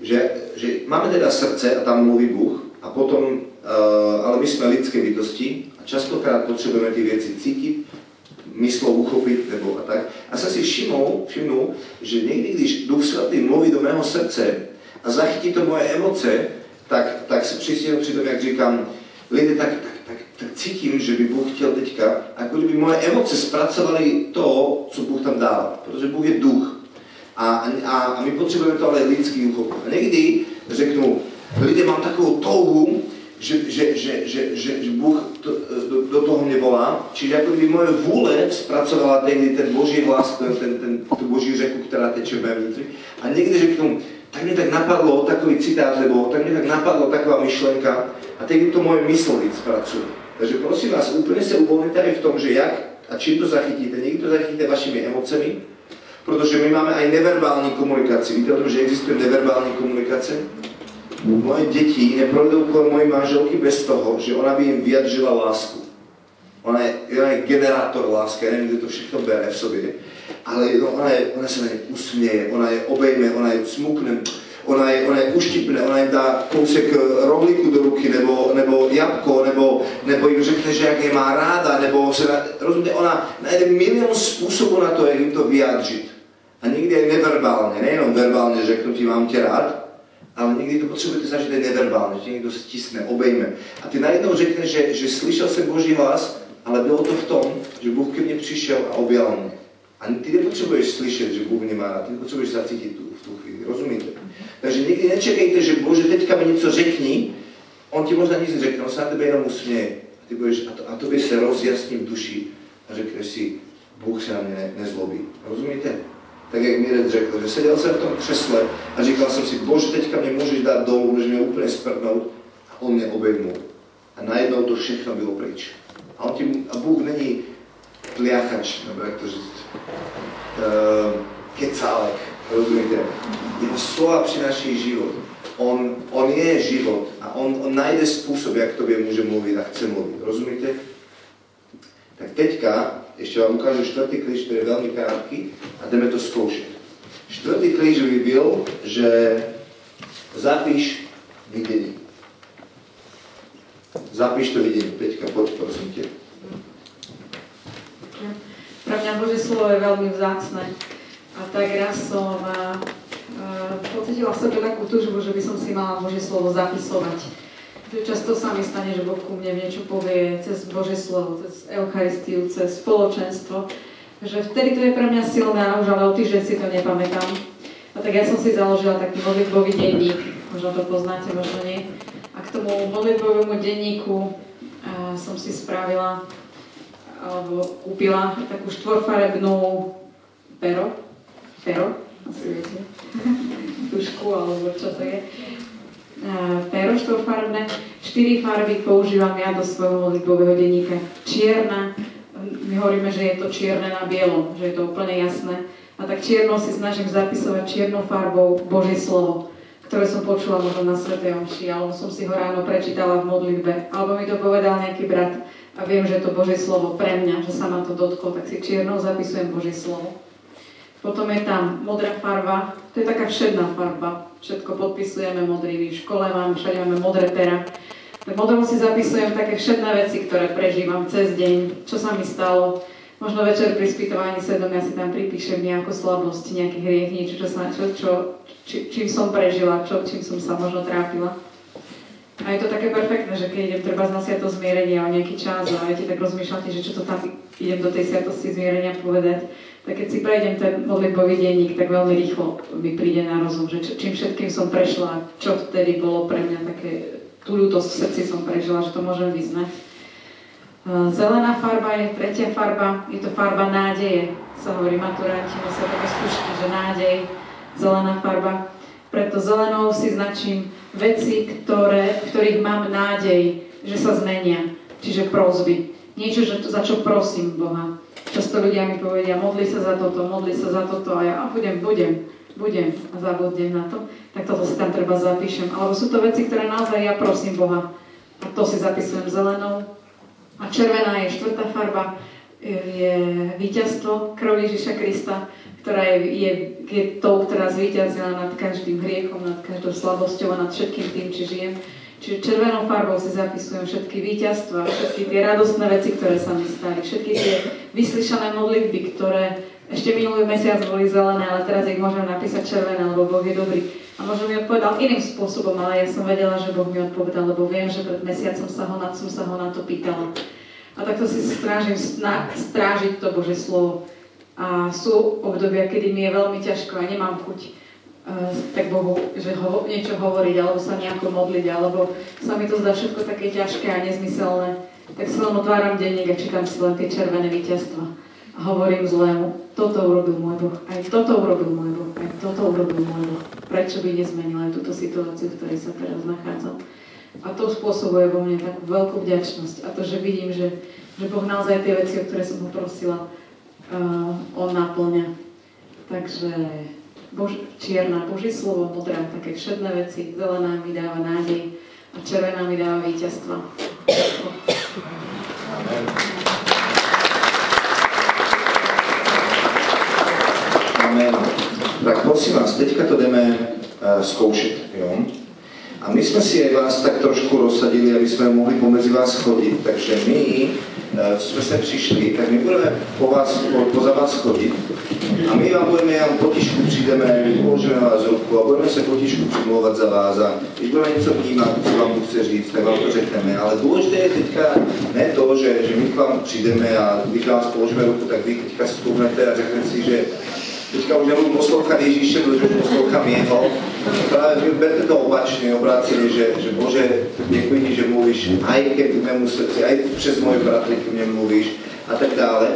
že, že máme teda srdce a tam mluví Bůh, a potom, uh, ale my jsme lidské bytosti a častokrát potřebujeme ty věci cítit, myslou uchopit nebo a tak. A jsem si všiml, všimnul, že někdy, když Duch Svatý mluví do mého srdce a zachytí to moje emoce, tak, tak se přistihnu při tom, jak říkám, lidé, tak, tak, tak, tak cítím, že by Bůh chtěl teďka, jako kdyby moje emoce zpracovaly to, co Bůh tam dal, protože Bůh je duch. A, a, a my potřebujeme to ale lidský uchopit. A někdy řeknu, lidé mám takovou touhu, že, že, že, že, že, že Bůh to, do, do toho mě volá. Čiže jako kdyby moje vůle zpracovala tehdy ten boží hlas, ten, ten, ten, tu boží řeku, která teče v mém vnitři. A někdy řeknu, tak mě tak napadlo takový citát, nebo tak mě tak napadlo taková myšlenka, a teď to moje mysl víc. Takže prosím vás, úplně se uvolněte i v tom, že jak a čím to zachytíte. Někdy to zachytíte vašimi emocemi, protože my máme aj neverbální komunikaci. Víte o tom, že existuje neverbální komunikace? Moje děti neprojdou kolem mojej manželky bez toho, že ona by jim vyjadřila lásku. Ona je, ona je generátor lásky, já nevím, kde to všechno bere v sobě, ale no, ona, je, ona se na ně usměje, ona je obejme, ona je smukne, ona je, ona je uštipne, ona jim dá kousek eh, rohlíku do ruky, nebo, nebo jabko, nebo, nebo jim řekne, že jak je má ráda, nebo se, na, rozumíte, ona najde milion způsobů na to, jak jim to vyjádřit. A někdy je neverbálně, nejenom verbálně řeknutí mám tě rád, ale někdy to potřebujete zažít neverbálně, že někdo stisne, obejme. A ty najednou řekne, že, že slyšel jsem Boží hlas, ale bylo to v tom, že Bůh ke mně přišel a objal mě. A ty nepotřebuješ slyšet, že Bůh mě má rád, ty potřebuješ zacítit tu, v tu chvíli, rozumíte? Takže nikdy nečekejte, že Bože, teďka mi něco řekni, on ti možná nic neřekne, on se na tebe jenom usměje. A ty budeš, a, to, a tobě se rozjasní v duši a řekneš si, Bůh se na mě ne, nezlobí. Rozumíte? Tak jak Mirec řekl, že seděl jsem v tom křesle a říkal jsem si, Bože, teďka mě můžeš dát dolů, můžeš mě úplně sprdnout. A on mě obejmul. A najednou to všechno bylo pryč. A, on tím, a Bůh není pliachač, nebo jak to říct, uh, kecálek Rozumíte? Jeho slova přináší život. On, on je život a on, on najde způsob, jak tobě může mluvit a chce mluvit. Rozumíte? Tak teďka ešte vám ukážu štvrtý klíč, ktorý je veľmi krátky a jdeme to skúšať. Štvrtý klíč by byl, že zapíš videnie. Zapíš to videnie. Peťka, poď prosím ťa. Pre mňa Božie slovo je veľmi vzácne. A tak raz som uh, pocitila sebe takú túžbu, že by som si mala Božie slovo zapisovať. Že často sa mi stane, že Boh ku mne niečo povie cez Božie slovo, cez Eucharistiu, cez spoločenstvo. Že vtedy to je pre mňa silné a už ale o týždeň si to nepamätám. A tak ja som si založila taký modlitbový denník, možno to poznáte, možno nie. A k tomu modlitbovému denníku uh, som si spravila alebo kúpila takú štvorfarebnú pero, pero, asi viete, [laughs] tušku alebo čo to je. Pero štvorfarebné, štyri farby používam ja do svojho modlitbového denníka. Čierna, my hovoríme, že je to čierne na bielom, že je to úplne jasné. A tak čierno si snažím zapisovať čiernou farbou Božie slovo, ktoré som počula možno na Svetej Omši, alebo som si ho ráno prečítala v modlitbe, alebo mi to povedal nejaký brat a viem, že je to Božie slovo pre mňa, že sa ma to dotklo, tak si čiernou zapisujem Božie slovo. Potom je tam modrá farba, to je taká všedná farba, všetko podpisujeme modrý, v škole máme, všade máme modré pera. Tak modrom si zapisujem také všedné veci, ktoré prežívam cez deň, čo sa mi stalo. Možno večer pri spýtovaní svedomia si tam pripíšem nejakú slabosť, nejaký hriech, niečo, čo čo, čo, či, čím som prežila, čo, čím som sa možno trápila. A je to také perfektné, že keď idem treba na sviato zmierenia o nejaký čas a viete, tak rozmýšľate, že čo to tam idem do tej sviatosti zmierenia povedať, tak keď si prejdem ten modlitbový denník, tak veľmi rýchlo mi príde na rozum, že čím všetkým som prešla, čo vtedy bolo pre mňa také, tú ľútosť v srdci som prežila, že to môžem vyznať. Zelená farba je tretia farba, je to farba nádeje, sa hovorí maturanti, sa také skúšky, že nádej, zelená farba. Preto zelenou si značím veci, ktoré, v ktorých mám nádej, že sa zmenia. Čiže prozby. Niečo, že, za čo prosím Boha. Často ľudia mi povedia, modli sa za toto, modli sa za toto a ja a budem, budem, budem a zabudnem na to. Tak toto si tam treba zapíšem. Alebo sú to veci, ktoré naozaj ja prosím Boha. A to si zapisujem zelenou. A červená je štvrtá farba, je víťazstvo krv Ježiša Krista ktorá je, je, je tou, ktorá zvíťazila nad každým hriechom, nad každou slabosťou a nad všetkým tým, či žijem. Čiže červenou farbou si zapisujem všetky víťazstva, všetky tie radostné veci, ktoré sa mi stali, všetky tie vyslyšané modlitby, ktoré ešte minulý mesiac boli zelené, ale teraz ich môžem napísať červené, lebo Boh je dobrý. A možno mi odpovedal iným spôsobom, ale ja som vedela, že Boh mi odpovedal, lebo viem, že pred mesiacom sa ho na, som sa ho na to pýtala. A takto si strážim, strážiť to Bože slovo. A sú obdobia, kedy mi je veľmi ťažko a nemám chuť tak Bohu, že ho, niečo hovoriť, alebo sa nejako modliť, alebo sa mi to zdá všetko také ťažké a nezmyselné. Tak si len otváram denník a čítam si len tie červené víťazstva. A hovorím zlému, toto urobil môj Boh, aj toto urobil môj Boh, aj toto urobil môj Boh. Prečo by nezmenil aj túto situáciu, v ktorej sa teraz nachádzam? A to spôsobuje vo mne takú veľkú vďačnosť. A to, že vidím, že, že Boh naozaj tie veci, o ktoré som ho prosila, uh, on naplňa. Takže Bož, čierna Boží slovo, modrá také všedné veci, zelená mi dáva nádej a červená mi dáva víťazstva. Amen. Tak prosím vás, teďka to jdeme uh, zkoušet, jo? A my jsme si aj vás tak trošku rozsadili, aby jsme mohli pomezi vás chodit, takže my Eh, jsme sem přišli, tak my budeme po vás, po, poza vás chodit a my vám budeme jen potišku přijdeme, položíme vás ruku a budeme se potišku přimlouvat za vás a když budeme něco vnímat, co vám chce říct, tak vám to řekneme. Ale důležité je teďka ne to, že, že my k vám přijdeme a když vás položíme ruku, tak vy teďka stupnete a řeknete si, že teďka už nebudu poslouchat Ježíše, protože poslouchám jeho. Práve vy berte to opačne, obrácili, že, že Bože, děkuji ti, že mluvíš aj ke mému srdci, aj přes moje bratry ke mne mluvíš a tak dále.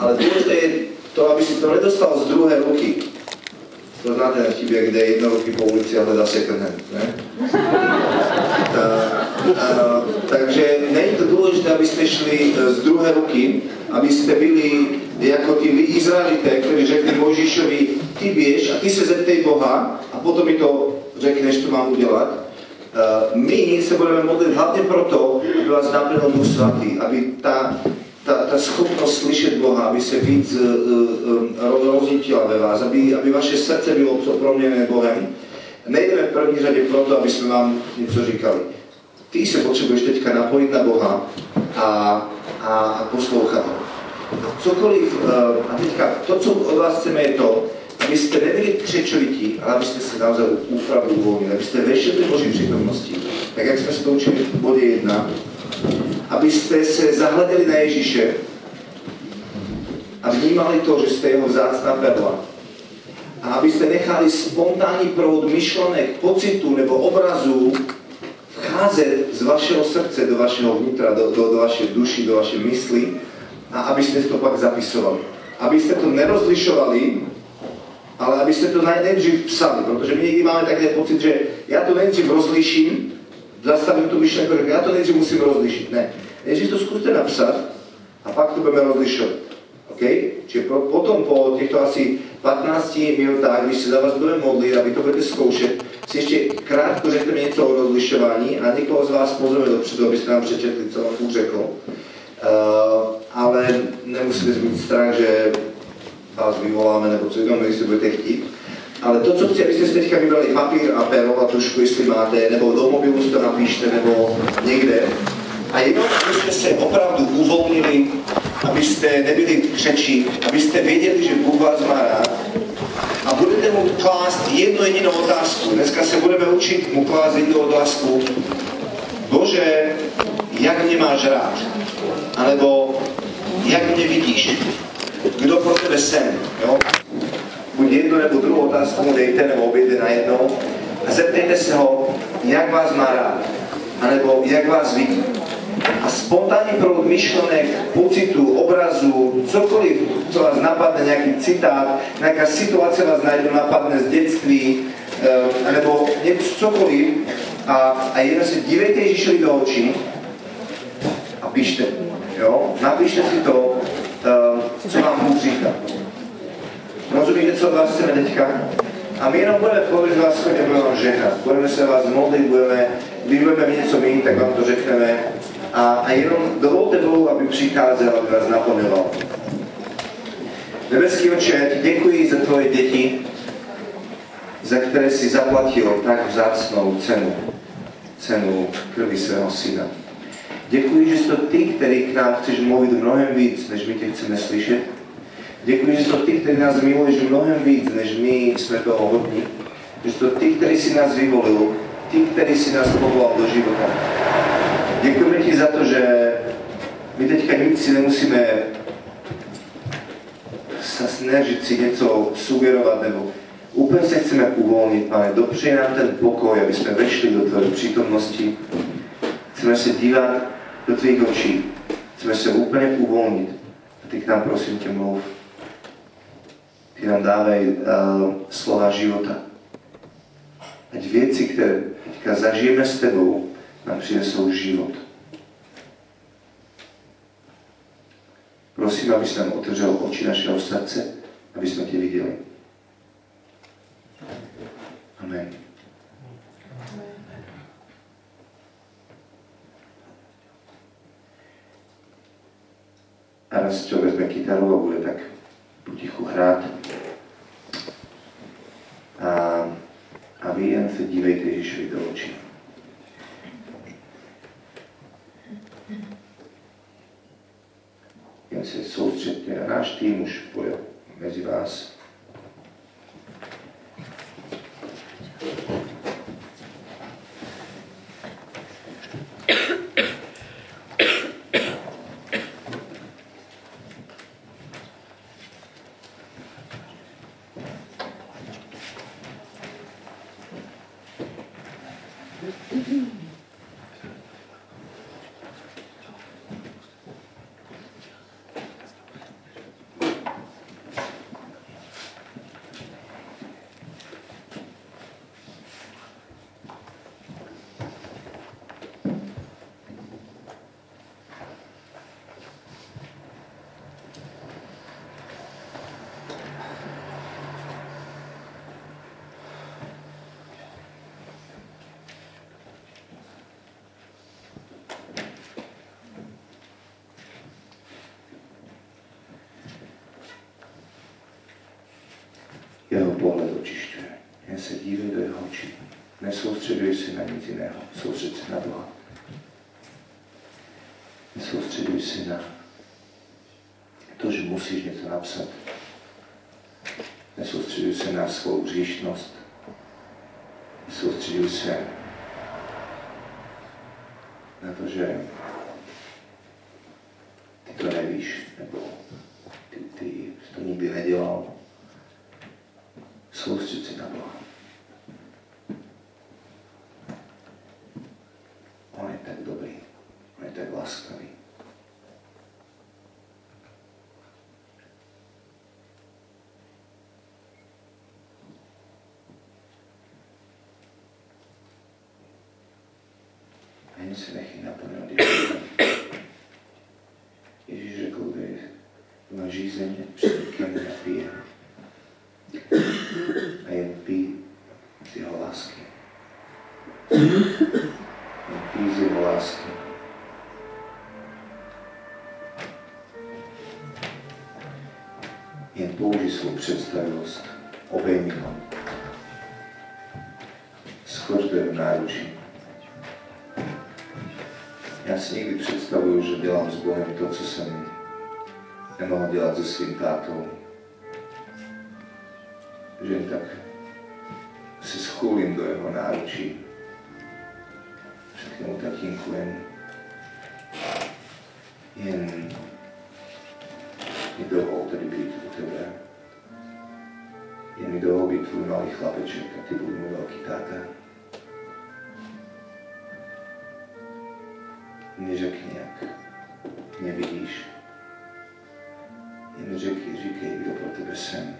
Ale dôležité je to, aby si to nedostal z druhé ruky. To znáte na vtip, kde jedna ruky po ulici a hledá second hand, ne? [laughs] Ta, a, takže není to dôležité, aby ste šli z druhé ruky, aby ste byli je ako tí Izraelité, ktorí řekli Mojžišovi, ty vieš a ty sa zeptej Boha a potom mi to řekneš, čo mám udelať. Uh, my sa budeme modliť hlavne proto, aby vás naplnil Duch Svatý, aby tá, tá, tá schopnosť slyšet Boha, aby sa víc uh, uh, rozítila ve vás, aby, aby vaše srdce bylo proměnené Bohem. Nejdeme v první řadě proto, aby sme vám niečo říkali. Ty sa potrebuješ teďka napojiť na Boha a, a, a poslouchat ho. Cokoliv, uh, a teďka to, co od vás chceme, je to, aby ste nebyli křečovití, ale aby ste sa naozaj úpravdu uvoľnili, aby ste vešli do Boží prítomnosti, tak jak sme sa to učili v bode 1, aby ste sa zahľadili na Ježiše a vnímali to, že ste jeho vzácná perla. A aby ste nechali spontánny proud myšlenek, pocitu nebo obrazu vcházet z vašeho srdce do vašeho vnitra, do, do, do vašej duši, do vašej mysli a aby ste to pak zapisovali. Aby ste to nerozlišovali, ale aby ste to nejdřív psali, protože my niekdy máme taký pocit, že ja to nejdřív rozliším, zastavím tú myšlenku, že ja to nejdřív musím rozlišiť. Ne. Nejdřív to skúste napsať a pak to budeme rozlišovať. OK? Čiže po, potom po týchto asi 15 minútach, když sa za vás budeme modliť, aby to budete skúšať, si ešte krátko řekneme niečo o rozlišovaní a niekoho z vás pozveme dopředu, aby ste nám prečetli, co vám tu řekl. Uh, ale nemusíte mít strach, že vás vyvoláme, nebo co jenom, jestli budete chtít. Ale to, co chci, abyste si teďka vybrali papír a pero a tušku, jestli máte, nebo do mobilu si to napíšte, nebo někde. A jenom, abyste se opravdu uvolnili, abyste nebyli křeči, abyste věděli, že Bůh vás má rád. A budete mu klást jednu jedinou otázku. Dneska se budeme učit mu klást jednu otázku. Bože, jak mě máš rád? Alebo jak mě vidíš? kdo pro tebe jsem, jo? Buď jednu nebo druhou otázku mu dejte, nebo obě na jednou a zeptejte se ho, jak vás má rád, anebo jak vás vidí. A spontánny proud myšlenek, pocitu, obrazu, cokoliv, co vás napadne, nejaký citát, nejaká situácia vás najdu, napadne z detství, um, alebo cokoliv, a, a jenom si dívejte Ježišovi do očí a píšte. Jo? Napíšte si to, uh, co vám Bůh říká. Rozumíte, co od vás chceme teďka? A my jenom budeme povedať vás chodne, budeme vám žehnať. Budeme sa vás modliť, budeme, když budeme niečo mít, tak vám to řekneme. A, a jenom dovolte Bohu, aby přicházel, aby vás naplňoval. Nebeský oče, děkuji za tvoje děti, za které si zaplatil tak vzácnou cenu, cenu krvi svého syna. Děkuji, že to ty, který k nám chceš mluvit mnohem víc, než my tě chceme slyšet. Děkuji, že to ty, který nás miluješ mnohem víc, než my jsme toho hodní. Že to ty, který si nás vyvolil, ty, který si nás povolal do života. Děkujeme ti za to, že my teďka nic si nemusíme sa snažiť si niečo sugerovať, nebo úplne sa chceme uvoľniť, Pane. Dopřej nám ten pokoj, aby sme vešli do Tvojej prítomnosti. Chceme sa dívať do tvých očí. Chceme sa úplne uvoľniť. A ty k nám prosím ťa mluv. Ty nám dávaj uh, slova života. Ať veci, ktoré teďka zažijeme s tebou, nám přinesou život. Prosím, aby si nám otevřel oči našeho srdce, aby sme te videli. Amen. A raz čo vezme kytaru a bude tak potichu hrát. A, a vy jen sa dívejte Ježišovi do očí. Jen sa soustředte a náš tým už bude mezi vás. Thank you. Napsat. Nesoustředuj se na svou hříšnost. Nesoustředuj se na to, že ty to nevíš, nebo ty, ty to nikdy nedělal. Soustřed se na Boha. On je tak dobrý, on je tak laskavý. Nechej naplňovat [coughs] Ježíšem. Ježíš řekl, je má žízeň, před se svým tátou. Že tak si schůlím do jeho náručí. Řeknu mu tatínku jen, jen mi dovol tady být u tebe. Jen mi dovol být tvůj malý chlapeček a ty budu můj velký táta. Neřekni, jak mě řekni, říkej, kdo pro tebe jsem.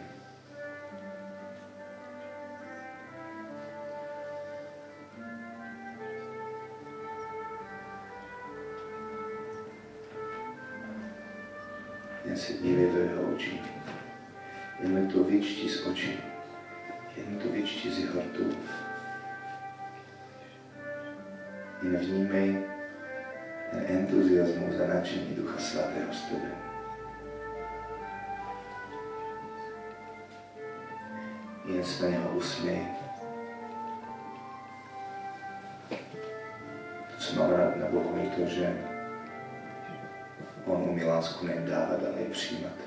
Jen se dívej do jeho očí. Mi to vyčti z očí. Mi to vyčti z jeho rtů. Jen vnímej ten entuziasmus a nadšení Ducha Svatého z tebe. Jen sa na neho usmiej. To, co mám rád na Bohu, je to, že On umí lásku nejen dávat, ale i přijímat.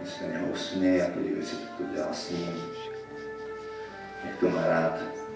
Jen sa na neho usmiej a podívej sa, co to dělá s ním. Jak to má rád.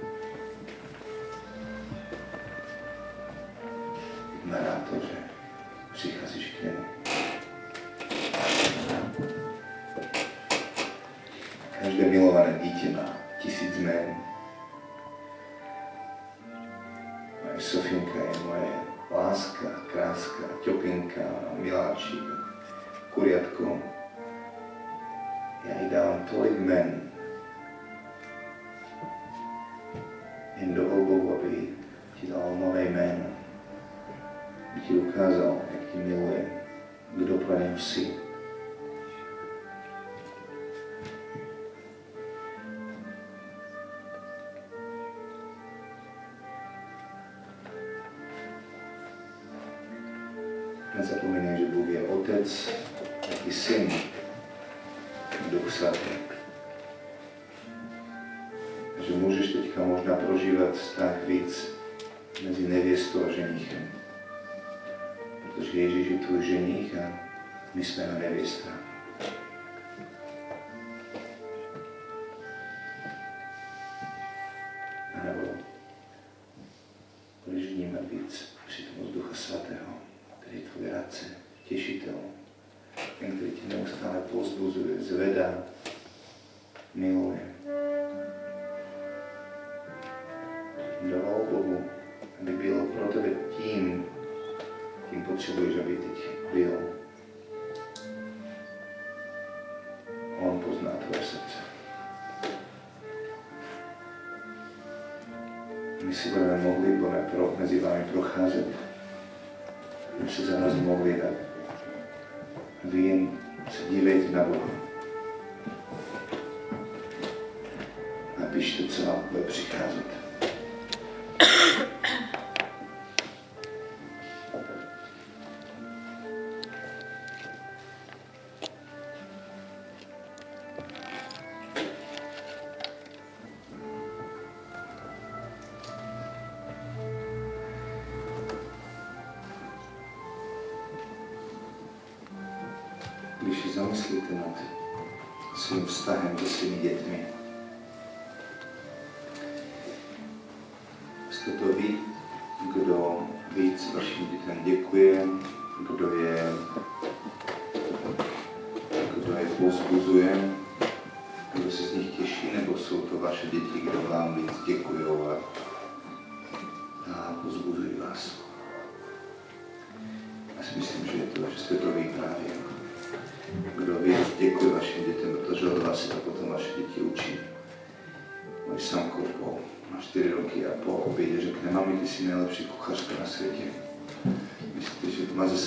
Otec, tak i Syn, Duch Svatý. Takže můžeš teďka možná prožívat vztah víc mezi nevěstou a ženichem protože Ježíš je tvůj ženich a my jsme jeho nevěsta. Kým potřebuješ, aby teď byl. On pozná tvoje srdce. My si budeme mohli, budeme pro, mezi vámi procházet, aby se za nás mohli. Vy jen se dívejte na Boha. A píšte, co vám bude přicházet.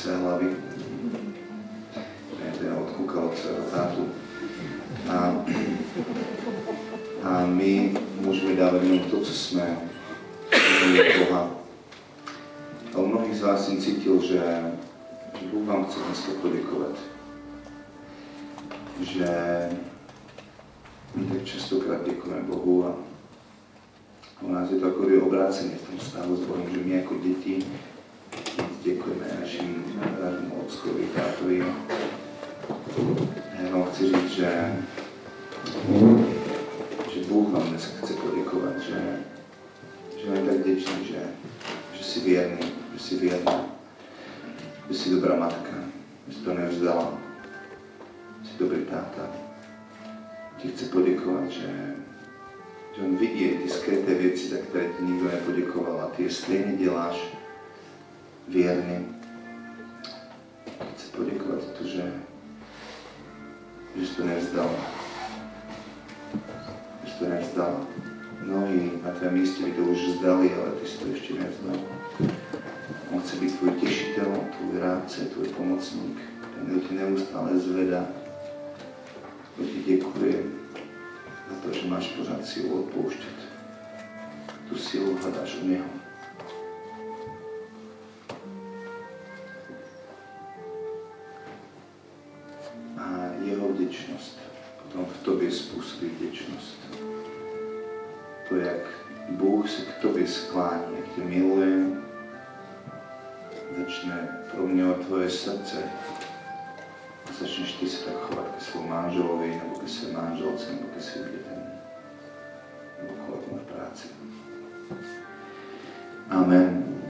Své hlavy? Ne, ten odkúkal od svého tátu. A, a my můžeme dávat jenom to, co jsme, od Boha. A u mnohých z vás jsem cítil, že, Bůh vám chce dneska poděkovat. Že my tak častokrát děkujeme Bohu a u nás je to ako je obráceně v tom stavu s Bohem, že my jako děti jsi dobrá matka, že jsi to nevzdala, jsi dobrý táta. Ti chci poděkovat, že že on vidí ty skryté věci, za které ti nikdo nepoděkoval a ty je stejně děláš věrný. Chci poděkovat to, že, že jsi to nevzdal. Že jsi to nevzdal. Mnohí na tvém místě by to už vzdali, ale ty jsi to ještě nevzdal. On chce být tvůj těšitel, tvůj rádce, tvůj pomocník, ten, kdo tě neustále zvedá, kdo ti děkuje, za to, že máš pořád sílu odpouštět. Tu sílu hledáš u něho. A jeho vděčnost potom v tobě způsobí vděčnost. To, jak Bůh se k tobě sklání, jak tě miluje, začne proměňovat tvoje srdce, začneš ty se tak chovat ke svému manželovi, nebo ke své manželce, nebo ke svým dětem, nebo kolegům v práci. Amen.